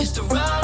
It's the ride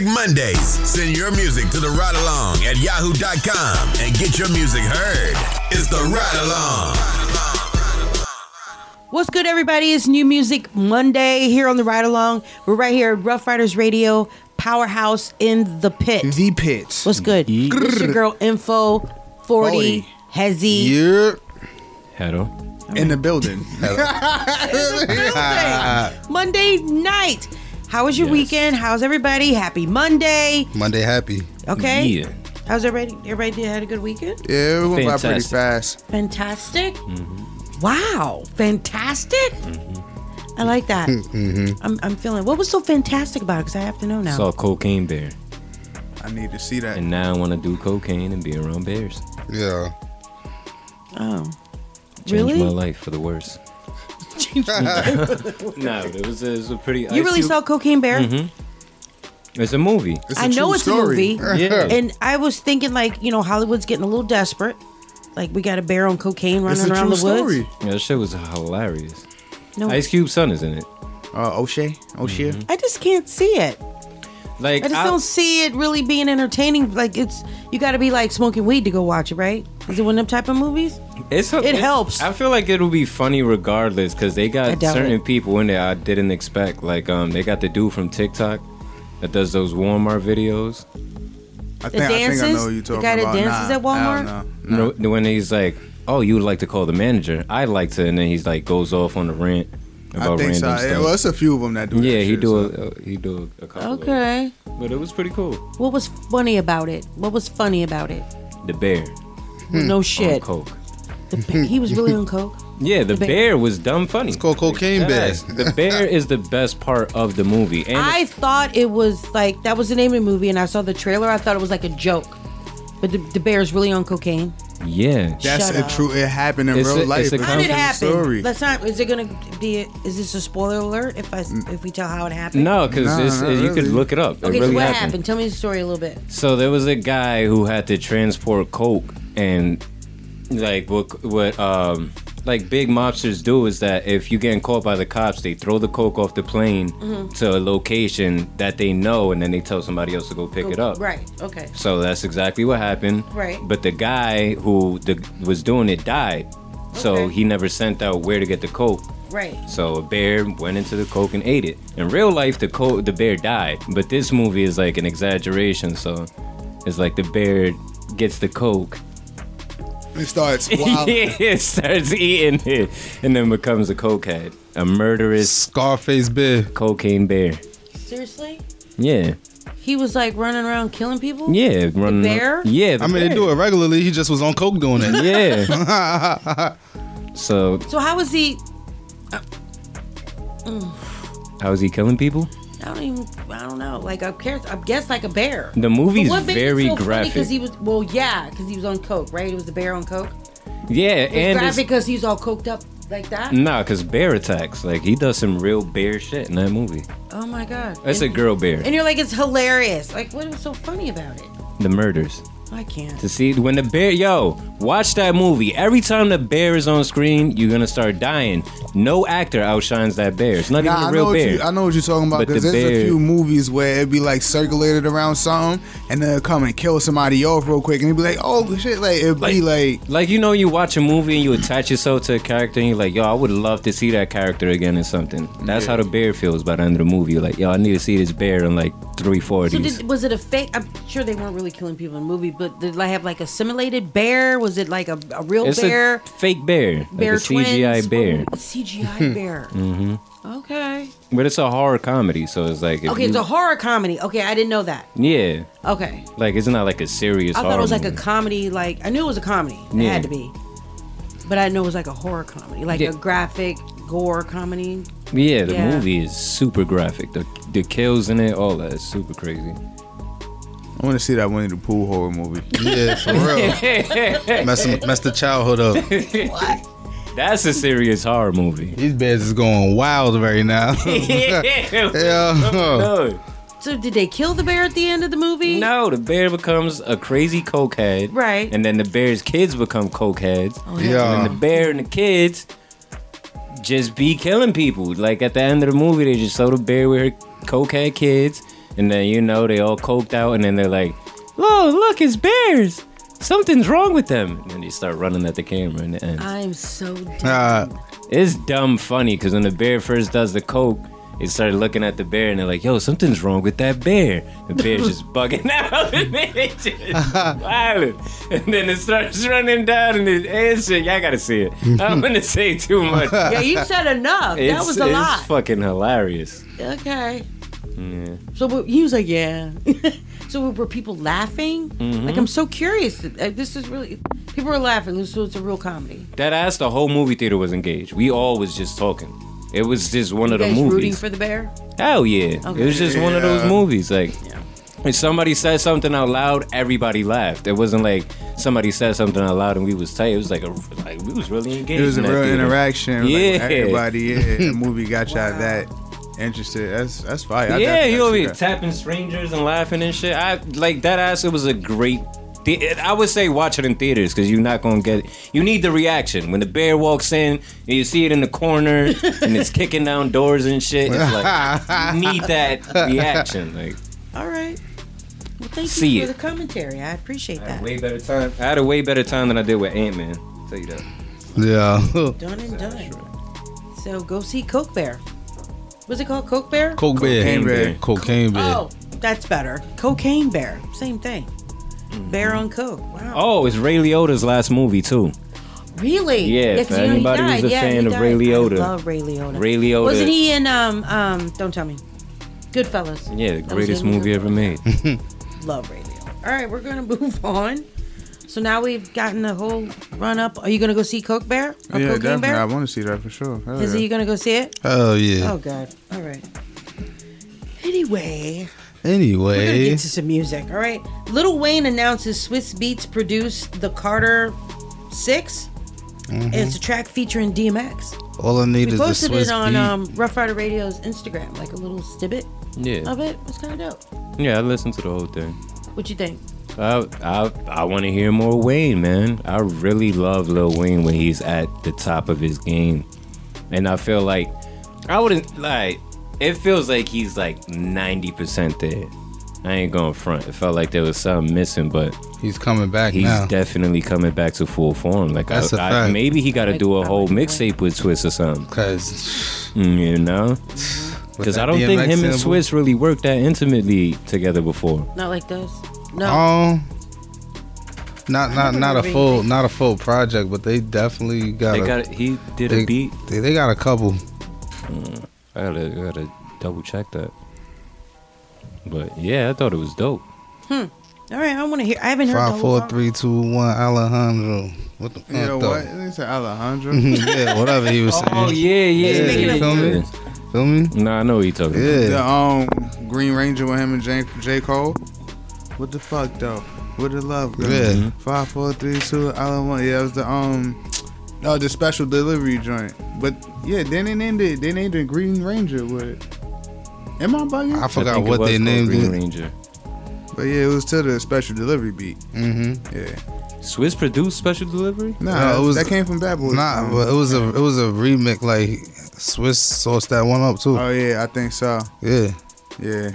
Music Mondays. Send your music to the Ride Along at yahoo.com and get your music heard. It's the Ride Along. What's good, everybody? It's New Music Monday here on the Ride Along. We're right here at Rough Riders Radio, Powerhouse in the Pit. The pits. What's good? It's your girl Info 40 Forty. Hezzy. Yeah. Hello. In the building. Monday night. How was your Yes. weekend? How's everybody? Happy Monday. Monday happy. Okay. Yeah. How's everybody? Everybody had a good weekend? Yeah, we went by pretty fast. Fantastic. Mm-hmm. Wow. Fantastic. I like that. Mm-hmm. I'm, I'm feeling. What was so fantastic about it? Because I have to know now. Saw Cocaine Bear. I need to see that. And now I want to do cocaine and be around bears. Yeah. oh. Changed Really? my life for the worse. no, it was, it was a pretty. You really saw Cocaine Bear? Mm-hmm. It's a movie. It's a I know true it's story. a movie. Yeah. And I was thinking, like, you know, Hollywood's getting a little desperate. Like, we got a bear on cocaine It's running a around true the woods. Yeah, that shit was hilarious. No, Ice Cube's son is in it. Uh, O'Shea? O'Shea? Mm-hmm. I just can't see it. Like I just I- don't see it really being entertaining. Like, it's, you got to be like smoking weed to go watch it, right? Is it one of them type of movies? It's It helps. I feel like it'll be funny regardless because they got certain it. people in there I didn't expect. Like um, they got the dude from TikTok that does those Walmart videos. I The think, I think I dances? know who you're The guy that about. dances Nah, at Walmart? No, No, when he's like, "Oh, you would like to call the manager?" I'd like to, and then he's like goes off on a rant I think so. random Yeah, stuff. well, it's a few of them that do yeah, he shit, do so. a, uh, he do a couple. of them. Okay. but it was pretty cool. What was funny about it? What was funny about it? The bear No on shit. coke. The ba- he was really on coke. Yeah, the, The bear. bear. was dumb funny. It's called Cocaine Bear. The bear is the best part of the movie, and I thought it was like that was the name of the movie, and I saw the trailer. I thought it was like a joke, but the, the is really on cocaine. yeah, That's Shut a up. true. It happened in It's real a- life. it's a How did it true happen? Story. Let's not. Is it gonna be? Is this a spoiler alert if I if we tell how it happened? no, because Nah, not you could really. look it up. It Okay, really so what happened. happened? Tell me the story a little bit. So there was a guy who had to transport coke, and like what what um like big mobsters do is that if you getting caught by the cops, they throw the coke off the plane Mm-hmm. to a location that they know, and then they tell somebody else to go pick it up. Right. Okay. So that's exactly what happened. Right. But the guy who the, was doing it died, so Okay. he never sent out where to get the coke. Right. So a bear went into the coke and ate it. In real life, the co- the bear died, but this movie is like an exaggeration. So it's like the bear gets the coke, It starts wild. yeah, starts eating it, and then becomes a cokehead, a murderous Scarface Bear. cocaine bear. Seriously? Yeah, He was like running around killing people. yeah, running. bear? Yeah, the I mean, they bear. do it regularly. He just was on coke doing it. Yeah. so So how was he? Uh, how is he killing people? I don't even. I don't know. Like I guess, I guess like a bear. The movie's what very so graphic. Because he was well, yeah, because he was on coke, right? It was the bear on coke. yeah, and graphic because he's all coked up like that. nah, cause bear attacks. Like he does some real bear shit in that movie. Oh my god. That's a girl bear. And you're like, it's hilarious. Like, what was so funny about it? The murders. I can't. To see when the bear, yo, watch that movie. Every time the bear is on screen, you're gonna start dying. No actor outshines that bear. It's not Nah, even I a know, real what bear. you, I know what you're talking about But because the there's a few movies where it'd be like circulated around something and then it'd come and kill somebody off real quick and it'd be like, oh shit, like it'd be like, like you know, you watch a movie and you attach yourself to a character, and you're like, yo, I would love to see that character again in something. That's how the bear feels by the end of the movie. You're like, yo, I need to see this bear in like three So forties. did, was it a fake? I'm sure they weren't really killing people in the movie, but did I have like a simulated bear? Was it like a, a real It's bear? a fake bear, bear like a CGI bear. Oh, a CGI bear. mm-hmm. Okay. But it's a horror comedy, so it's like Okay, it's a horror comedy. Okay, I didn't know that. yeah, Okay. like it's not like a serious. I thought it was like a comedy. Like I knew it was a comedy. It Yeah. had to be. But I know it was like a horror comedy, like Yeah. a graphic gore comedy. Yeah, the Yeah. movie is super graphic. The the kills in it, all that is super crazy. I want to see that Winnie the Pooh horror movie. Yeah, for real. mess, mess the childhood up. What? That's a serious horror movie. These bears is going wild right now. yeah. yeah. So did they kill the bear at the end of the movie? No, the bear becomes a crazy cokehead. Right. And then the bear's kids become cokeheads. Oh, yeah. And then the bear and the kids just be killing people. Like at the end of the movie, they just show the bear with her cokehead kids. And then, you know, they all coked out. And then they're like, oh, look, it's bears. Something's wrong with them. And then they start running at the camera in the end. I'm so dumb. Uh, It's dumb funny because when the bear first does the coke, they started looking at the bear and they're like, "Yo, something's wrong with that bear." The bear's just bugging out and they just violent. And then it starts running down and it, it's shit. Y'all gotta see it. I don't want to say too much. yeah, you said enough. that It's, was a it's lot. fucking hilarious. Okay. Yeah. So but he was like, yeah. so were people laughing? Mm-hmm. Like I'm so curious. Uh, This is really people were laughing. So it's a real comedy. That ass, the whole movie theater was engaged. We all was just talking. It was just one of You the movies. rooting for the bear? Hell yeah. Okay. It was just one of those movies. Like, if somebody said something out loud, everybody laughed. It wasn't like somebody said something out loud and we was tight. It was like a like we was really engaged. It was a real theater. interaction. Yeah. with everybody, yeah. The movie got y'all that interested. That's that's fire. I yeah, definitely you over see here tapping strangers and laughing and shit. I like that ass. It was a great. The- I would say watch it in theaters because you're not gonna get. You need the reaction when the bear walks in and you see it in the corner and it's kicking down doors and shit. It's like you need that reaction. Like All right. Well, thank See you for it. the commentary. I appreciate I had that. a way better time. I had a way better time than I did with Ant Man. Tell you that. yeah. Done and done. So go see Coke Bear. What's it called? Coke Bear? Coke bear. Cocaine bear. Cocaine bear. Oh, that's better. Cocaine Bear. Same thing. Bear on Coke. Wow. Oh, it's Ray Liotta's last movie too. Really? Yeah, 'cause if you know he anybody was died. a Yeah, fan he of died. Ray Liotta. I love Ray Liotta. Ray Liotta. Wasn't he in um um? Don't tell me. Goodfellas. Yeah, the That was greatest him. movie ever made. Love Ray Liotta. All right, we're gonna move on. So now we've gotten the whole run up. Are you gonna go see Coke Bear or Yeah, Cocaine definitely. I Bear? want to see that for sure. Hell Is yeah. he gonna go see it? Oh yeah. Oh God. All right. Anyway, we're gonna Anyway. get to some music. All right. Little Wayne announces Swizz Beatz produced the Carter 6 Mm-hmm. It's a track featuring DMX. All I need We is the posted Swiss it on beat. um, Rough Rider Radio's Instagram, like a little snippet Yeah, of it. It's kind of dope. yeah. I listened to the whole thing. What you think? I I, I want to hear more Wayne, man. I really love Lil Wayne when he's at the top of his game, and I feel like I wouldn't like. It feels like he's like ninety percent there. I ain't going front. It felt like there was something missing, but He's coming back he's now. definitely coming back to full form. Like That's a I, I, fact. maybe he got to do a whole mixtape with Swizz or something. Cause Mm, You know, because I don't think DMX him and sample- Swizz really worked that intimately together before. Not like this. No. Um, not not not a full anything. not a full project, but they definitely got. They a, got he did they, a beat. They, they got a couple. I gotta, I gotta double check that. But yeah, I thought it was dope. Hmm. All right, I want to hear. I haven't heard the whole four, song. three, two, one. Alejandro. What the fuck? Yeah, though? what? They said Alejandro. yeah, whatever he was saying. Oh yeah, yeah. Yeah, making you feel me? Feel me? Nah, I know what you talking about. the Yeah. um Green Ranger with him and J, J. Cole. What the fuck though? What the love? Go? Yeah. Five, four, three, two. Allen one. Yeah, it was the um. No, the special delivery joint. But yeah, then they named it. They named it Green Ranger with. Am I bugging? I I forgot think it what was they called named Green it. Ranger. but yeah, it was to the special delivery beat. Mm-hmm. Yeah. Swizz produced special delivery. Nah, No, it was- that came from Bad Boys. Nah, Um, but it was a it was a remix. Like Swizz sourced that one up too. Oh yeah, I think so. yeah. Yeah.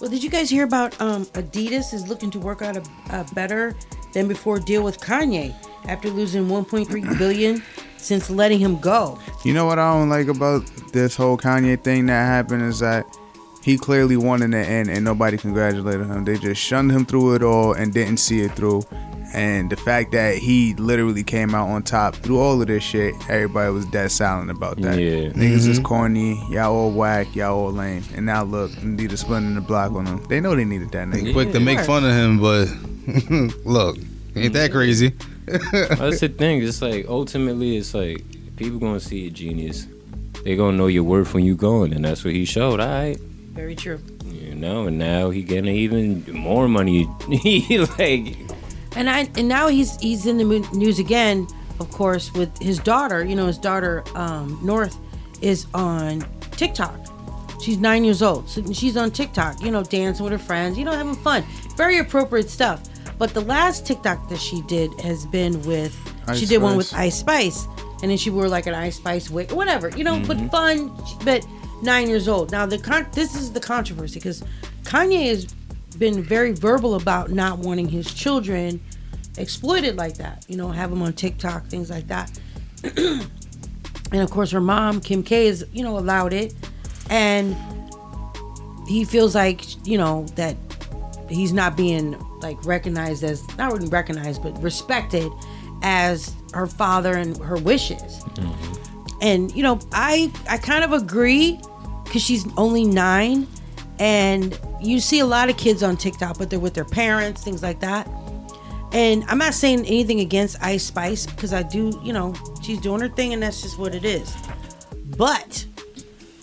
Well, did you guys hear about um, Adidas is looking to work out a, a better than before deal with Kanye after losing 1.3 billion since letting him go? You know what I don't like about this whole Kanye thing that happened is that he clearly won in the end and nobody congratulated him. They just shunned him through it all and didn't see it through. And the fact that he literally came out on top through all of this shit, everybody was dead silent about that. Yeah. Niggas is mm-hmm. corny, y'all all whack, y'all all lame. And now look, Adidas splitting the block on them. They know they needed that They nigga. quick to make fun of him, but look, ain't that mm-hmm. crazy? That's the thing. It's like ultimately, it's like people gonna see a genius they gonna know your worth when you going, and that's what he showed. All right, Very true. you know, and now he getting even more money. he like, And I and now he's he's in the news again, of course, with his daughter. You know, his daughter um, North is on TikTok. She's nine years old, so she's on TikTok. You know, dancing with her friends. You know, having fun. Very appropriate stuff. But the last TikTok that she did has been with. she Ice did one with Ice Spice, and then she wore like an Ice Spice wig, whatever. You know, but mm-hmm. fun. But nine years old. Now the con- this is the controversy because Kanye has been very verbal about not wanting his children exploited like that. You know, have them on TikTok, things like that. and of course, her mom, Kim K, is you know allowed it, and he feels like you know that he's not being like recognized as not really recognized, but respected as her father and her wishes. Mm-hmm. And you know, I I kind of agree because she's only nine, and you see a lot of kids on TikTok, but they're with their parents, things like that. And I'm not saying anything against Ice Spice because I do, you know, she's doing her thing and that's just what it is. But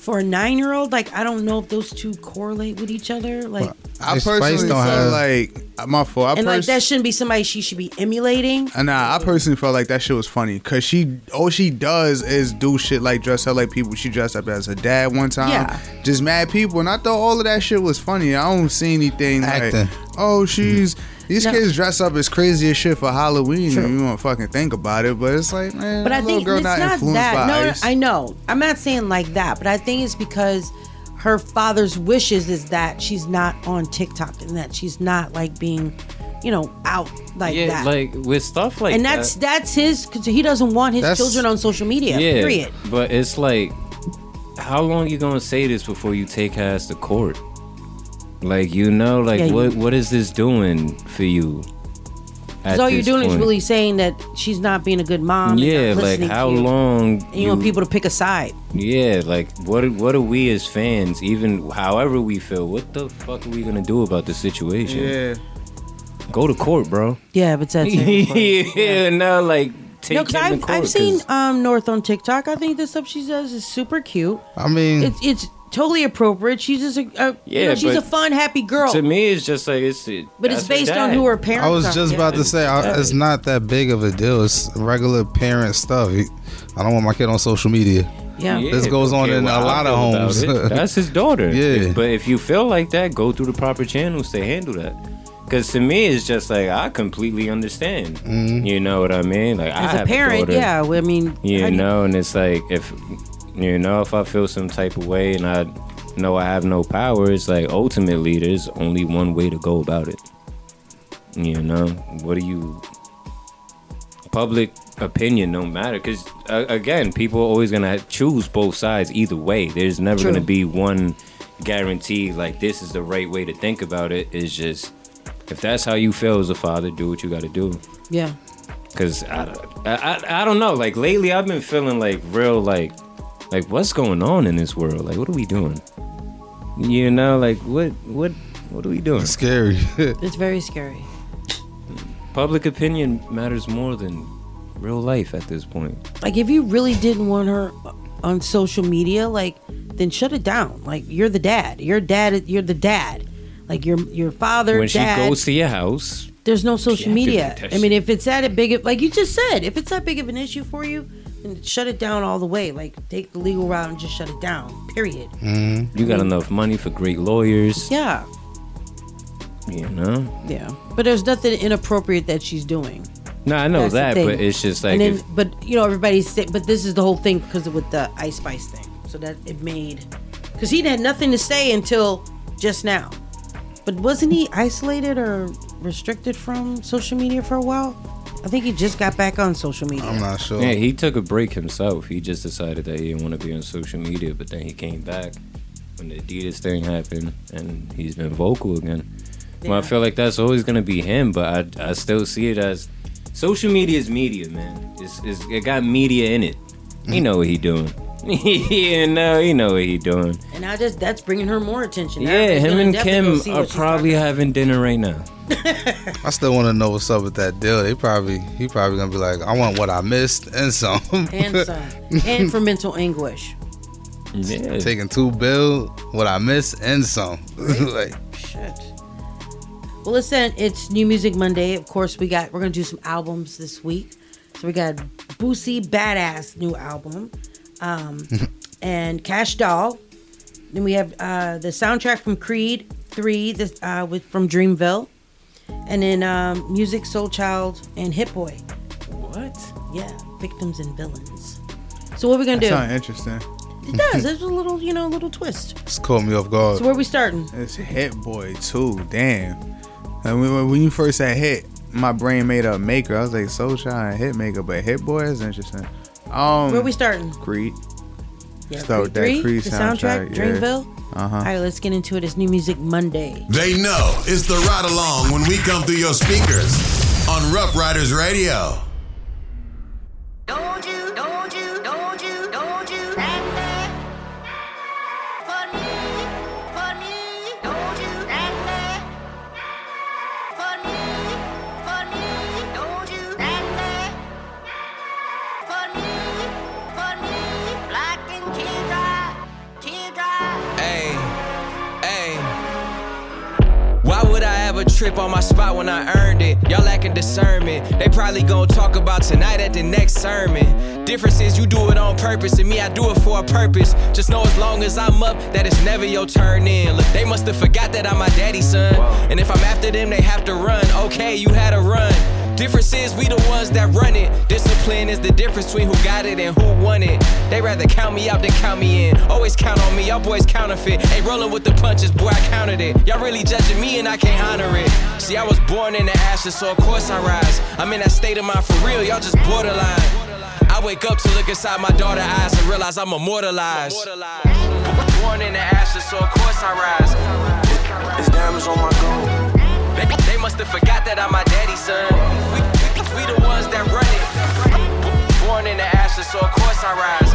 for a nine year old, like, I don't know if those two correlate with each other. Like, I personally don't feel have- like uh, my fault. I and like, that shouldn't be somebody she should be emulating. And Nah, I personally felt like that shit was funny because she all she does is do shit like dress up like people. She dressed up as her dad one time, Yeah. just mad people, and I thought all of that shit was funny. I don't see anything Acting. like, oh, she's these No. kids dress up as crazy as shit for Halloween. True. And you won't fucking think about it, but it's like, man, But I that little think girl it's not, not, influenced that. by No, no, I know. I'm not saying like that, but I think it's because her father's wishes is that she's not on TikTok and that she's not like being, you know, out like yeah, that. like with stuff like that. and that. that's that's his because he doesn't want his That's- children on social media. yeah, Period. But it's like, how long you gonna say this before you take her ass to court? Like you know, like Yeah, you- what what is this doing for you? Because all you're this doing is really saying that she's not being a good mom. yeah, like how you. long? And you want people to pick a side. Yeah, like what? What are we as fans? Even however we feel, what the fuck are we gonna do about the situation? yeah, Go to court, bro. Yeah, but that's yeah, no, like take No, because I've, court. I've seen 'cause- um, North on TikTok. I think the stuff she does is super cute. I mean, It's it's totally appropriate. She's just a, a you Yeah, know, she's a fun, happy girl. to me, it's just like it's. It, but it's based on who her parents I was are. just Yeah. about to say I, it's not that big of a deal. It's regular parent stuff. I don't want my kid on social media. Yeah. Yeah, This goes on in a lot of homes. That's his daughter. Yeah. But if you feel like that, go through the proper channels to handle that. Because to me, it's just like I completely understand. Mm-hmm. You know what I mean? Like I As a have parent, daughter, yeah. I mean, You do know, and it's like if you know if I feel some type of way and I know I have no power, it's like ultimately there's only one way to go about it. You know, what do you? Public opinion don't matter because uh, again, people are always gonna choose both sides either way. There's never True. gonna be one guarantee like this is the right way to think about it. It's just if that's how you feel as a father, do what you got to do. yeah. Cause I, I, I, I don't know. Like lately, I've been feeling like real like, like what's going on in this world? Like what are we doing? You know, like what what what are we doing? It's scary. It's very scary. Public opinion matters more than real life at this point. Like, if you really didn't want her on social media, like, then shut it down. Like, you're the dad. Your dad. You're the dad. Like your your father, when dad. she goes to your house, there's no social media. I mean, if it's that big, of- like you just said, if it's that big of an issue for you, then shut it down all the way. Like take the legal route and just shut it down. Period. Mm-hmm. you got enough money for great lawyers. Yeah, You know. yeah. But there's nothing inappropriate that she's doing. No, I know That's that, but it's just like and then, if, but you know, everybody's saying, but this is the whole thing because with the Ice Spice thing. So that it made, because he had nothing to say until just now. But wasn't he isolated or restricted from social media for a while? I think he just got back on social media. I'm not sure. yeah, he took a break himself. He just decided that he didn't want to be on social media, but then he came back when the Adidas thing happened, and he's been vocal again. Well, I feel like that's always gonna be him, but I, I still see it as social media is media, man. It's, it's it got media in it. He mm-hmm. know what he doing. you know, he know what he doing. And I just that's bringing her more attention. Yeah, everybody's him and Kim are probably having dinner right now. I still want to know what's up with that deal. They probably he probably gonna be like, I want what I missed and some. and some, and for mental anguish. Yeah. Taking two bill, what I miss and some. like Shit. Well, listen, it's New Music Monday. Of course, we got we're gonna do some albums this week. So we got Boosie Badass new album, um, and Kash Doll. Then we have uh, the soundtrack from Creed Three, this uh, with from Dreamville, and then um, Musiq Soulchild and Hit Boy. What? Yeah, victims and villains. So what are we gonna That do? sound interesting. It does. There's a little, you know, a little twist. it's caught me off guard. So where we starting? It's Hit Boy too. Damn. And when, when you first said Hit, my brain made up Maker. I was like Soulchild and Hit Maker, but Hit Boy is interesting. Um, Where we starting? Creed. Yeah, Start with that Creed, Creed the soundtrack, soundtrack, yeah. Dreamville. Uh-huh. All right, let's get into it. It's New Music Monday. They know it's the ride along when we come through your speakers on Rough Riders Radio. Trip on my spot when I earned it? Y'all lacking discernment. They probably gonna talk about tonight at the next sermon. Difference is you do it on purpose, and me, I do it for a purpose. Just know as long as I'm up, that it's never your turn in. Look, they must have forgot that I'm my daddy's son. And if I'm after them, they have to run. Okay, you had a run. Difference is we the ones that run it. Discipline is the difference between who got it and who won it. They rather count me out than count me in. Always count on me, y'all boys counterfeit. Hey, rolling with the punches, boy, I counted it. Y'all really judging me and I can't honor it. See, I was born in the ashes, so of course I rise. I'm in that state of mind for real, y'all just borderline. I wake up to look inside my daughter's eyes and realize I'm immortalized. Born in the ashes, so of course I rise. It's diamonds on my gold. Must have forgot that I'm my daddy's son. We, we, the ones that run it. Born in the ashes, so of course I rise.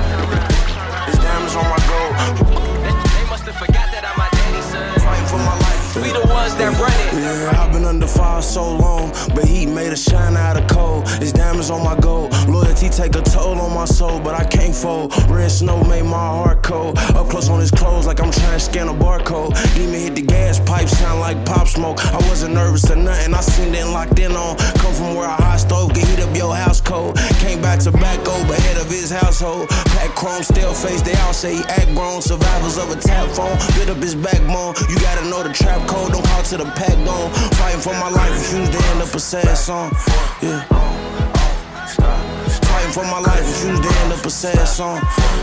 It's diamonds on my gold. They, they must have forgot that I'm my daddy's son. Fighting for my life. We the ones that run it. Yeah, I've been under fire so long, but heat made a shine out of cold. It's diamonds on my gold. Loyalty take a toll on my soul, but I can't fold. Red snow made my heart cold. Up close on his clothes, like I'm trying to scan a barcode. Demon hit the gas pipe, sound like pop smoke. I wasn't nervous or nothing. I seen it locked in on. Come from where a hot stove can heat up your house cold. Came back tobacco, but head of his household. Pack chrome, still face. They all say he act grown. Survivors of a tap phone. Bit up his backbone. You gotta know the trap code. Don't call to the pack gone. Fighting for my life. Refuse to end up a sad song. Yeah. Fighting for my life. Refuse to end up a sad song.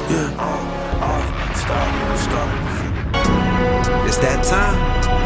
Yeah. It's that time.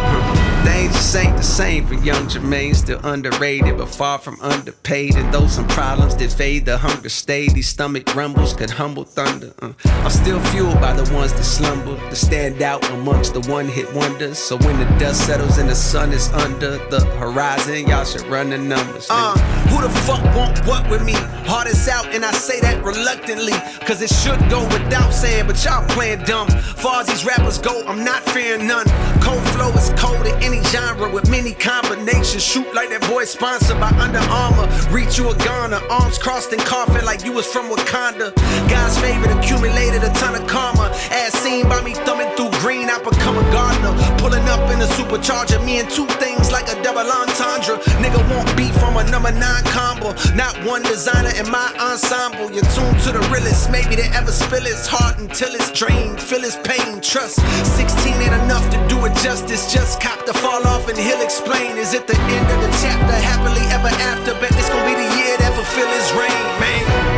Things just ain't the same for young Jermaine, still underrated, but far from underpaid. And though some problems did fade, the hunger stayed. These stomach rumbles could humble thunder. Uh, I'm still fueled by the ones that slumber, to stand out amongst the one hit wonders. So when the dust settles and the sun is under the horizon, y'all should run the numbers. Uh, who the fuck want what with me? Heart is out, and I say that reluctantly, cause it should go without saying, but y'all playing dumb. Far as these rappers go, I'm not fearing none. Cold flow is cold in any genre with many combinations. Shoot like that boy sponsored by Under Armour. Reach you a Ghana, arms crossed and coughing like you was from Wakanda. God's favorite accumulated a ton of karma. As seen by me thumbing through green, I become a gardener. Pulling up in a supercharger, me and two things like a double entendre. Nigga won't beat from a number nine combo. Not one designer in my ensemble. You're tuned to the realest, maybe they ever spill his heart until it's drained. Feel his pain, trust. 16 ain't enough to do it justice. Just cop the fall off and he'll explain. Is it the end of the chapter? Happily ever after. Bet this gonna be the year that fulfill his reign, man.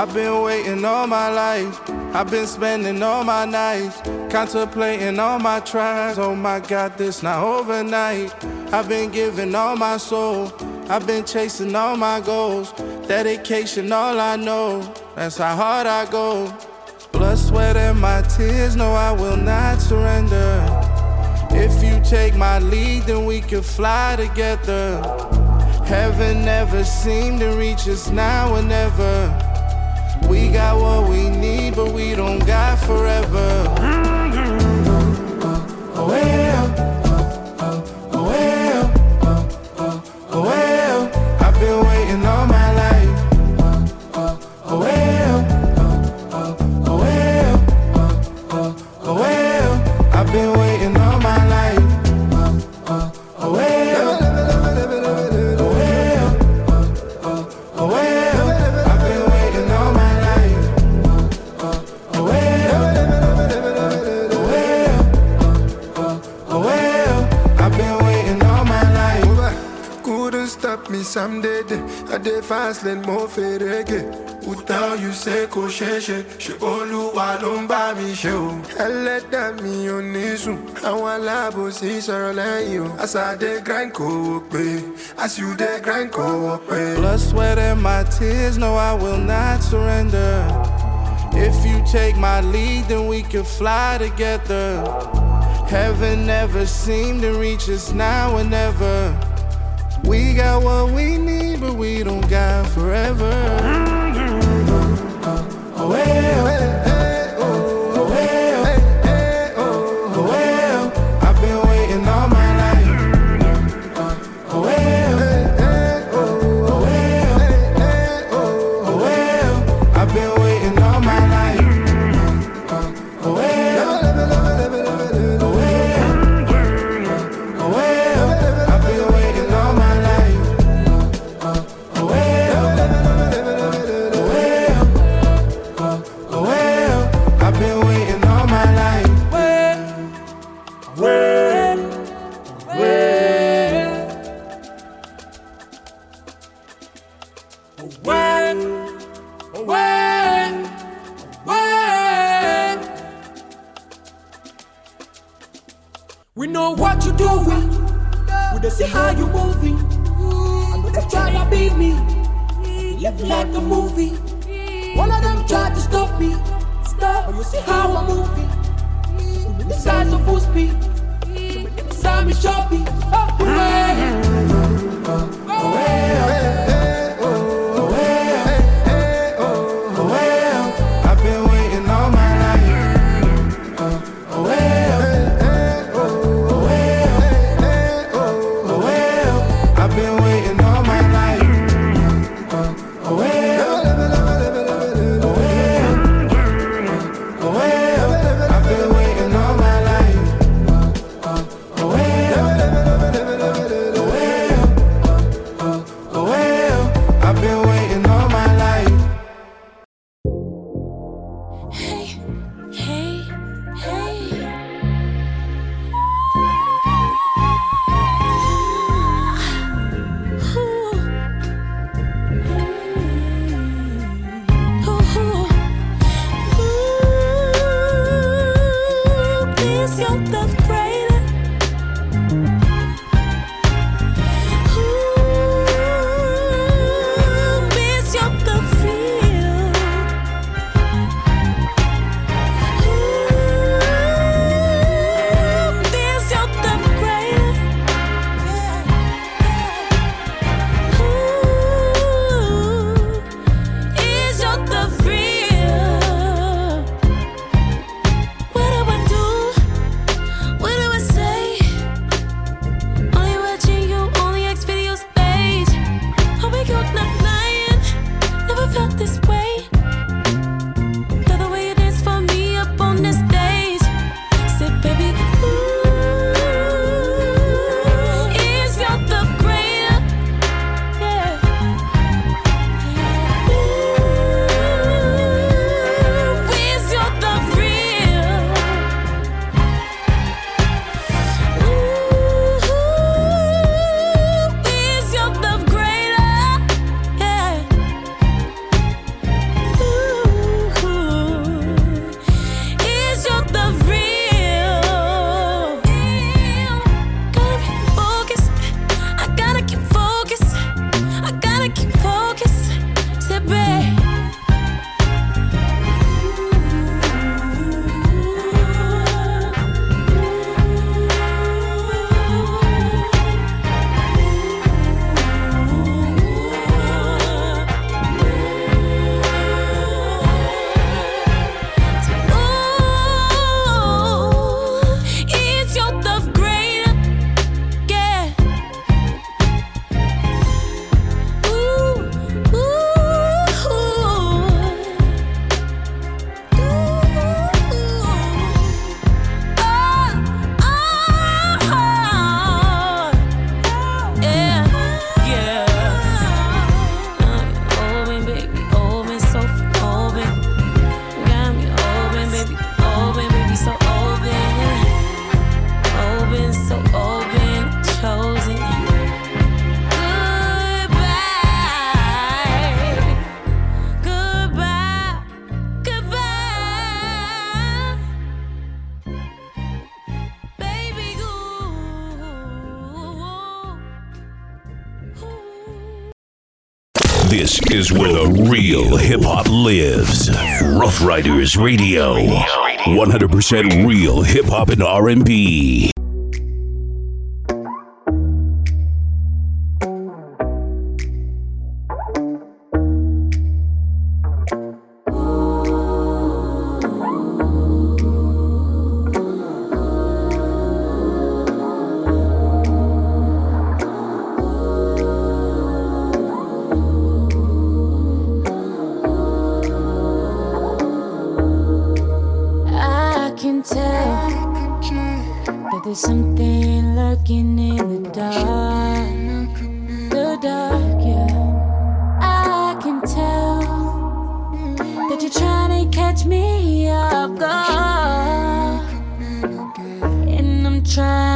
I've been waiting all my life. I've been spending all my nights, contemplating all my tries. Oh my God, this not overnight. I've been giving all my soul. I've been chasing all my goals. Dedication, all I know. That's how hard I go. Blood, sweat, and my tears. No, I will not surrender. If you take my lead, then we can fly together. Heaven never seemed to reach us now or never. We got what we need, but we don't got forever. Mm-hmm. Oh, someday. day. I dey fast lane mo ferege. Who tell you say kò ṣeé ṣe? Olúwa ló ń bá mi ṣe o? Ẹlẹ́dàá mi ò ní sùn. Àwọn alábòsí sọ̀rọ̀ lẹ́yìn o. As I dey grind kò wò pé. As you dey grind kò wò. Blood, sweat, and my tears, no, I will not surrender. If you take my lead, then we can fly together. Heaven never seemed to reach us now and never. We got what we need, but we don't got forever. Mm-hmm. Oh, well, the size of full is where the real hip hop lives. Rough Riders Radio. 100% real hip hop and R&B. Can tell that there's something lurking in the dark. The dark, yeah. I can tell that you're trying to catch me off guard. And I'm trying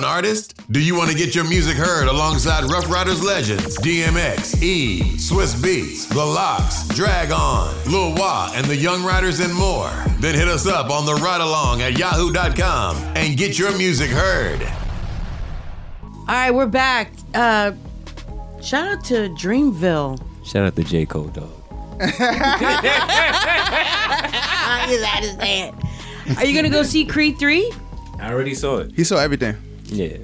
an artist? Do you want to get your music heard alongside Rough Riders legends DMX, E, Swizz Beatz, The LOX, Drag On, Lil Wah, and the Young Riders and more? Then hit us up on the ride along at yahoo.com and get your music heard. All right, we're back. Uh, shout out to Dreamville. Shout out to J. Cole, dog. I just had to. Are you gonna go see Creed three? I already saw it. He saw everything. Yeah.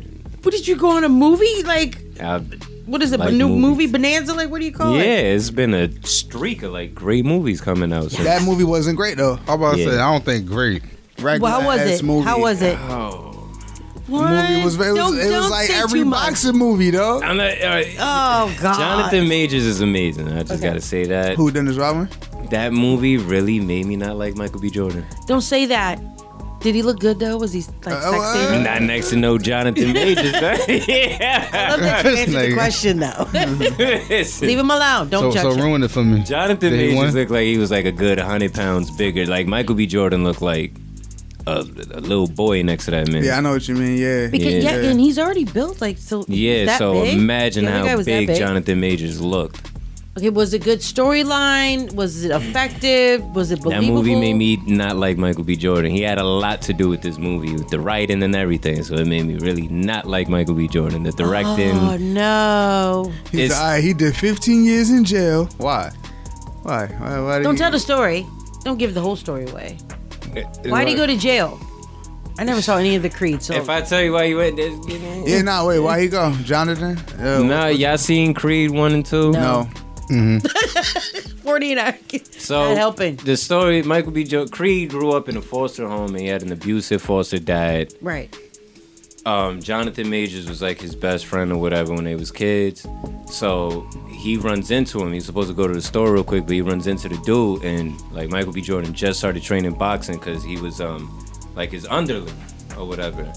What did you go on a movie? Like I, what is it? Like a new movies. movie bonanza? Like what do you call yeah, it? Yeah, it's been a streak of like great movies coming out. Since. That movie wasn't great though. I'm about to Yeah. say I don't think great. Regular Well, how was it? Movie. How was it? Oh. What? The movie was it was, Don't- it was don't like every too much. boxing movie though. I'm not, all right. Oh God. Jonathan Majors is amazing. I just gotta say that. Who Dennis Rodman? That movie really made me not like Michael B. Jordan. Don't say that. Did he look good though? Was he like Uh, sexy? Not next to no Jonathan Majors. right? I love that you answered the question though. Leave him alone. Don't So, judge so him. ruin it for me. Jonathan Did he Majors looked like he was like a good hundred pounds bigger. Like Michael B. Jordan looked like a, a little boy next to that man. Yeah, I know what you mean. Yeah. Because Yeah. yeah, and he's already built like so. Yeah, that so big? imagine The other guy how big, big? Jonathan Majors looked. Okay, was it good storyline? Was it effective? Was it believable? That believable? movie made me not like Michael B. Jordan. He had a lot to do with this movie, with the writing and everything. So it made me really not like Michael B. Jordan. The directing. Oh no! He's It's- all right, he did 15 years in jail. Why? Why? Why? why Don't he- tell the story. Don't give the whole story away. Why did he go to jail? I never saw any of the Creed. So If I tell you why he went, there, you know. Yeah, nah, wait, why he go? Jonathan? Uh, Nah, y'all seen Creed one and two? No. forty and I, So not helping. the story, Michael B. Jo- Creed grew up in a foster home and he had an abusive foster dad. Right. um, Jonathan Majors was like his best friend or whatever when they was kids. So he runs into him. He's supposed to go to the store real quick, but he runs into the dude, and like Michael B. Jordan just started training boxing because he was um like his underling or whatever.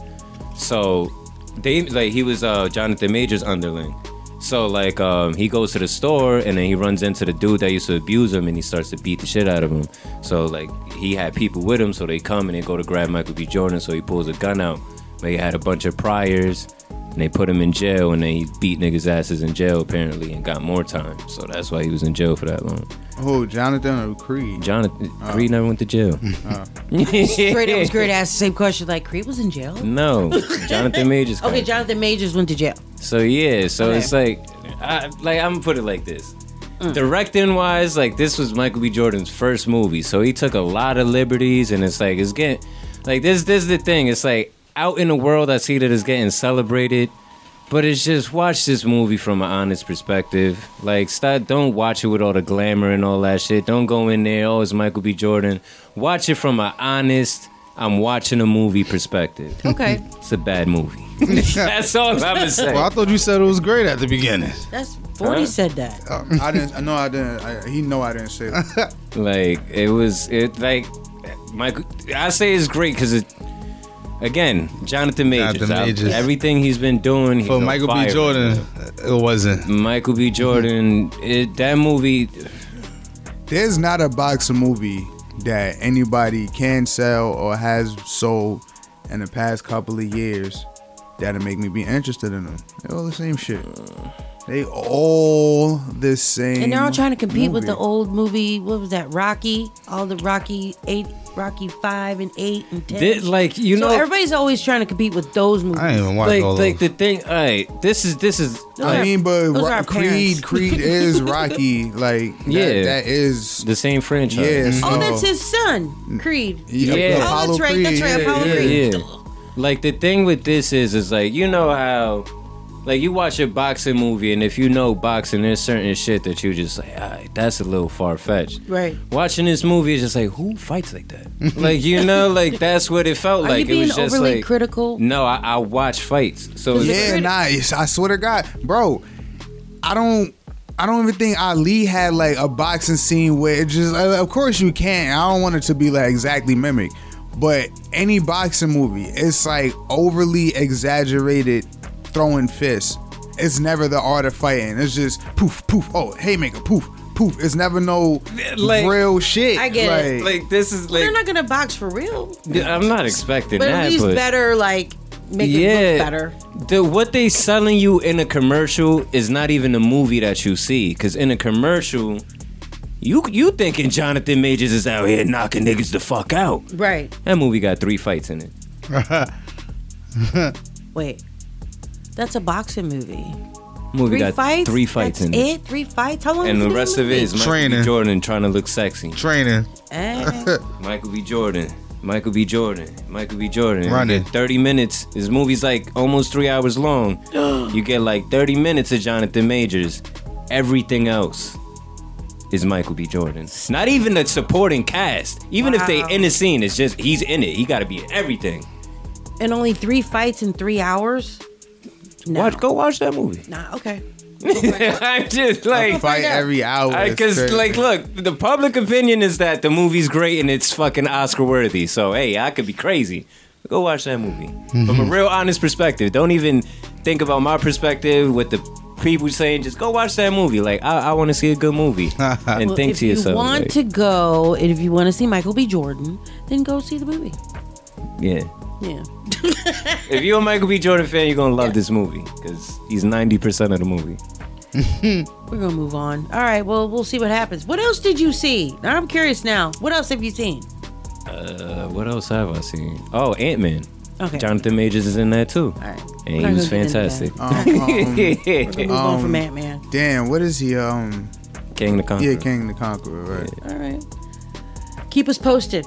So they like he was uh Jonathan Majors underling. So like um he goes to the store and then he runs into the dude that used to abuse him and he starts to beat the shit out of him. So like he had people with him, so they come and they go to grab Michael B. Jordan. So he pulls a gun out. But he had a bunch of priors and they put him in jail and they beat niggas asses in jail apparently and got more time. So that's why he was in jail for that long. Oh, Jonathan or Creed? Jonathan Oh. Creed never went to jail. Oh. Great, that was great. to Ask the same question. Like Creed was in jail. No, Jonathan Majors. Okay, Jonathan Majors went to jail. So yeah, so Okay. it's like, I, like I'm gonna put it like this. Mm. Directing wise, like this was Michael B. Jordan's first movie, so he took a lot of liberties, and it's like it's getting, like this. This is the thing. It's like out in the world, I see that it's getting celebrated, but it's just watch this movie from an honest perspective. Like, stop. Don't watch it with all the glamour and all that shit. Don't go in there. Oh, it's Michael B. Jordan. Watch it from an honest. I'm watching a movie perspective. Okay. It's a bad movie. That's all I'm gonna say. Well, I thought you said it was great at the beginning. That's Forty Huh? said that. Oh. I didn't. No, I didn't. I, he know I didn't say that. Like it was it like Michael. I say it's great because it. Again, Jonathan Majors. Jonathan I- Majors. everything he's been doing For he's on Michael B. Jordan, it wasn't. Michael B. Jordan. It, that movie. There's not a boxing movie that anybody can sell or has sold in the past couple of years that'll make me be interested in them. They're all the same shit. They all the same. And they're all trying to compete with the old movie. What was that? Rocky. All the Rocky eight, Rocky five and eight and ten. Did- like, you so know- everybody's always trying to compete with those movies. I ain't even watch like, like the thing. All right, this is this is. I mean, but Ro- Creed. Creed is Rocky. Like, that- Yeah. that is the same franchise. Yeah, oh, that's his son, Creed. Yeah. Oh, that's right. That's right. Apollo Creed. Yeah. Like the thing with this is, is like you know how, like you watch a boxing movie, and if you know boxing, there's certain shit that you just like, all right, that's a little far fetched. Right. Watching this movie is just like, who fights like that? like you know, like that's what it felt Are like. you being it was just overly like critical? No, I, I watch fights, so it's yeah, nice. I swear to God, bro. I don't. I don't even think Ali had like a boxing scene where it just. uh, Of course you can. I don't want it to be like exactly mimic, but any boxing movie, it's like overly exaggerated throwing fists. It's never the art of fighting. It's just poof, poof. Oh, haymaker, poof, poof. It's never no Like- real shit. I get it. like, like this is like They're not gonna box for real. I'm not expecting But that, at least but better, like make it look better. The what they selling you in a commercial is not even the movie that you see. Cause in a commercial, you you thinking Jonathan Majors is out here knocking niggas the fuck out. Right. That movie got three fights in it. Wait. That's a boxing movie. Movie three got fights. three fights That's in it. it. Three fights. How long? And was the it in rest of it is movie? is Michael B. Jordan trying to look sexy. Training. Eh. Michael B. Jordan. Michael B. Jordan. Michael B. Jordan. Running. 30 minutes. His movie's like almost three hours long. you get like 30 minutes of Jonathan Majors. Everything else is Michael B. Jordan. Not even the supporting cast. Even if they Wow. in the scene, it's just he's in it. He got to be in everything. and only three fights in three hours. No. Watch, go watch that movie. Nah. Okay. I'm just like fight every hour. Because like, look, the public opinion is that the movie's great and it's fucking Oscar worthy. So hey, I could be crazy. Go watch that movie mm-hmm. from a real honest perspective. Don't even think about my perspective. with the people saying. Just go watch that movie. Like I, I want to see a good movie and Well, think if to yourself. If you want like, to go, and if you want to see Michael B. Jordan, then go see the movie. yeah. Yeah. If you're a Michael B. Jordan fan, you're gonna love this movie because he's ninety percent of the movie. We're gonna move on. All right. Well, we'll see what happens. What else did you see? Now I'm curious. Now, what else have you seen? Uh, what else have I seen? Oh, Ant Man. Okay. Jonathan Majors is in that too. All right. And We're he was gonna get into fantastic. Um, um, We're gonna move on from Um, Ant Man. damn, what is he? Um, Kang the Conqueror. yeah, Kang the Conqueror, right? All right. Keep us posted.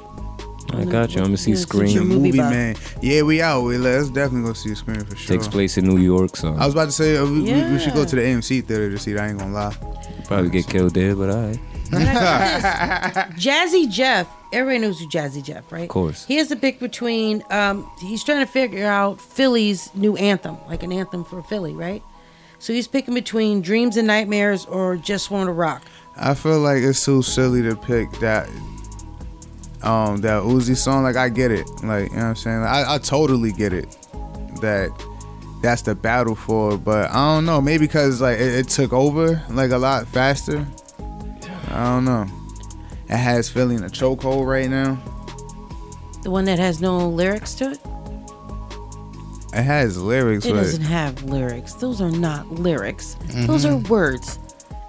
I got you. I'm gonna see Yeah, since you're Scream. movie Movie buff. man. Yeah, we out. We let's definitely go see a screen for sure. Takes place in New York, so I was about to say uh, we, we- we should go to the AMC theater to see. That I ain't gonna lie. probably get killed there, but alright. I Jazzy Jeff. Everybody knows who Jazzy Jeff, right? Of course. He has to pick between. Um, he's trying to figure out Philly's new anthem, like an anthem for Philly, right? So he's picking between Dreams and Nightmares or Just Want to Rock. I feel like it's too silly to pick that um that Uzi song. Like I get it. Like, you know what I'm saying? I, I totally get it. That that's the battle for, it, but I don't know. Maybe because like it, it took over like a lot faster. I don't know. It has Philly in a chokehold right now. The one that has no lyrics to it. It has lyrics, It but doesn't have lyrics. Those are not lyrics. Mm-hmm. Those are words.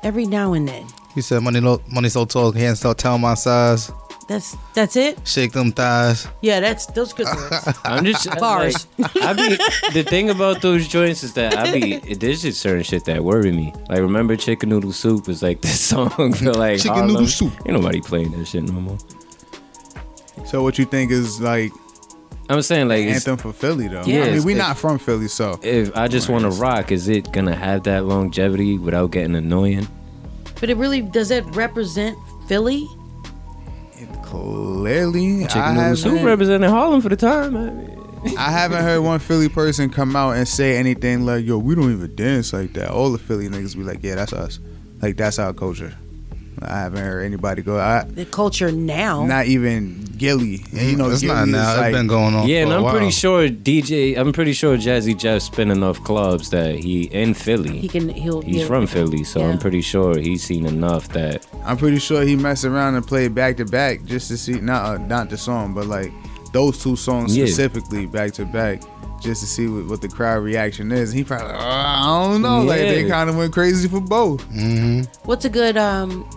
Every now and then. He said, "Money, lo- money so tall, can't stop tell my size. That's that's it. Shake them thighs." Yeah, that's those good lyrics. I'm just Bars. Like, I be the thing about those joints is that I be there's just certain shit that worry me. Like remember chicken noodle soup is like this song for like Chicken Harlem. noodle soup. Ain't nobody playing that shit no more. so what you think is like I'm saying like it's- anthem for Philly though? Yeah, I mean we it- not from Philly, so if I just want to rock, is it gonna have that longevity without getting annoying? But it really does it represent Philly? Clearly I Chicken noodle soup represented Harlem for the time. I mean. I haven't heard one Philly person come out and say anything like, "Yo, we don't even dance like that." All the Philly niggas be like, "Yeah, that's us. Like that's our culture." I haven't heard anybody go. I, The culture now. not even Gilly. And you know, it's Gilly not now. like, it's been going on. Yeah, and for a I'm while. pretty sure DJ. I'm pretty sure Jazzy Jeff's been enough clubs that he in Philly. he can he'll He's yeah. from Philly, so Yeah. I'm pretty sure he's seen enough that I'm pretty sure he messed around and played back to back just to see not uh, not the song, but like those two songs Yeah. specifically back to back. Just to see what, what the crowd reaction is, he probably, uh, I don't know, like they kind of went crazy for both. Mm-hmm. What's a good um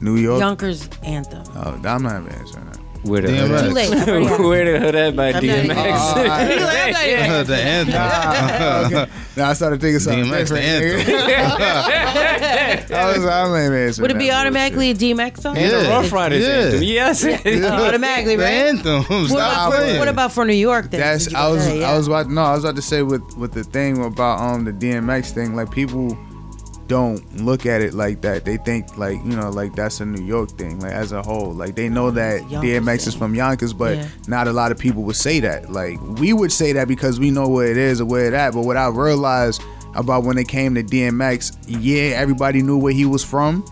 New York, Yonkers anthem? oh, I'm not even answering that. where the DMX. hood Too late. I've already had it. where the hood at by I'm not even- DMX. Oh, oh, the anthem. Now I started thinking something DMX, the different. anthem. I was, I'm not even answering Would it be automatically a DMX song? And the Yeah. Ruff Ryders Yeah. anthem. Yes. Automatically, right? the right? anthem. What Stop about, playing. what about for New York then? That's I was there? Yeah. I was about no I was about to say with with the thing about um the DMX thing like people don't look at it like that they think like you know like that's a New York thing like as a whole like they know that DMX is from Yonkers but Yeah. not a lot of people would say that like we would say that because we know where it is or where it at but what I realized about when it came to DMX yeah everybody knew where he was from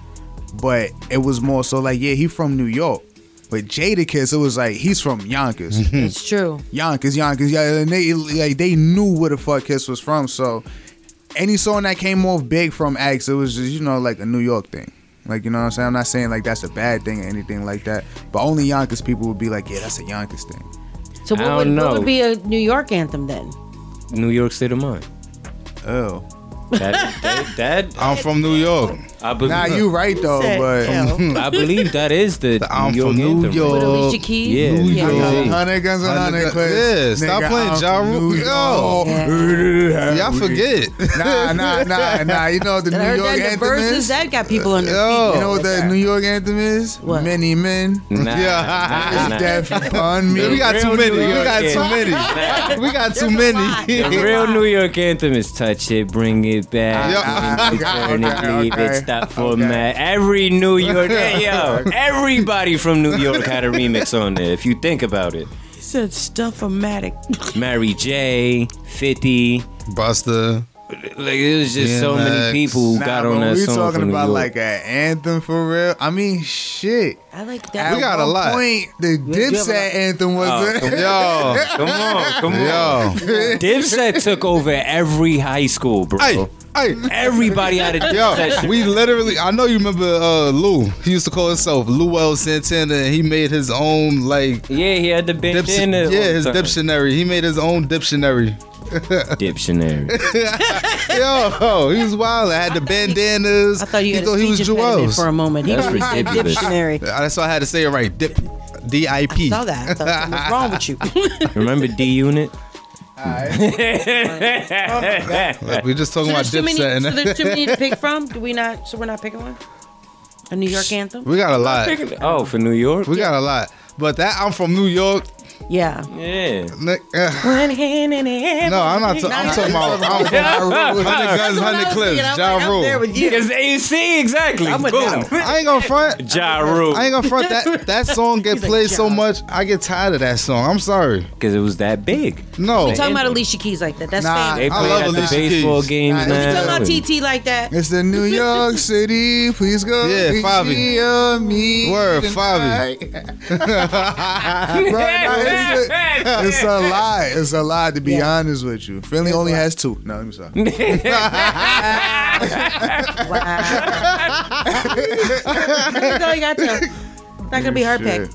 but it was more so like yeah he from New York but Jadakiss it was like he's from Yonkers It's true. Yonkers, Yonkers, yeah, and they like they knew where the fuck Kiss was from. So any song that came off big from X, it was just you know like a New York thing. Like you know what I'm saying? I'm not saying like that's a bad thing or anything like that. But only Yonkers people would be like, yeah, that's a Yonkers thing. So I what would, don't what know. would be a New York anthem then? New York State of Mind. Oh, That, that, that I'm from New York. I believe. nah, you right though, Said, but. I believe that is the, The I'm New York from New anthem. York. With Alicia Keys? Yeah, New Yeah. York. hundred guns and hundred Hundred clips. Yeah, stop Nigga, playing Ja Rule. New Yo. York. Y'all forget. Nah, nah, nah, nah. You know what the New York that in the anthem verses is? that got people on their Yo. feet. You know what the New York anthem is? What? Many men. Nah, Yeah. nah, Is nah. death upon me. We got too many. We got too many. We got too many. The real New York anthem is touch it, bring it back. Yeah. into Okay, eternity, okay, okay. Let's stop for Okay. Matt. Every New York, hey, yo, everybody from New York had a remix on there. If you think about it, He said stuff-o-matic. Mary J, 50, Busta. Like it was just so many people who Nah, got but on that we song talking from New about York. like an anthem for real. I mean, shit. I like At that. We got a lot. Point, the do have Dipset anthem was Oh, it? come Yo. come on, come on. Yo. Dipset took over every high school, bro. Hey. Hey. Everybody had a Yo, Dipset. we literally, I know you remember uh, Lou. He used to call himself Luel Santana, and he made his own, like, yeah, he had the dips- bandana. all yeah, his time. dictionary. He made his own dictionary. Dictionary. Yo, he was wild. I had the bandanas. I thought you he thought he was speech Joel's. for a moment. He That's was a ridiculous. dictionary. That's why I had to say it right. Dip, D I P. Saw that. I thought something was wrong with you. Remember D Unit? Like, we just talking so about there's too many. Dipset. So And there's too many to pick from. Do we not? So we're not picking one. A New York anthem. we got a lot. oh, for New York? We got a lot. But that I'm from New York. Yeah. Yeah. Nick, uh, no, I'm not. ta- I'm talking about. I'm Ja Rule. Hundred That's guns, what I hundred was clips. thinking. I'm Ja like, I'm Rule. there with you. Because you see exactly. I'm with Boom. that. I ain't gonna front. Ja Rule. I ain't gonna front that. That song get played so much. I get tired of that song. I'm sorry. Because it was that big. No. We talking about Alicia Keys like that. That's Nah, famous. They play at the baseball games We talking now. about and- TT like that. It's the New York City. Please go. Yeah, be Favi. near me Word, tonight. Bro, no, it's, a, it's a lie. It's a lie. To be honest with you, Philly only has two. No, let me stop. That's all you got to. Not gonna be hard pick.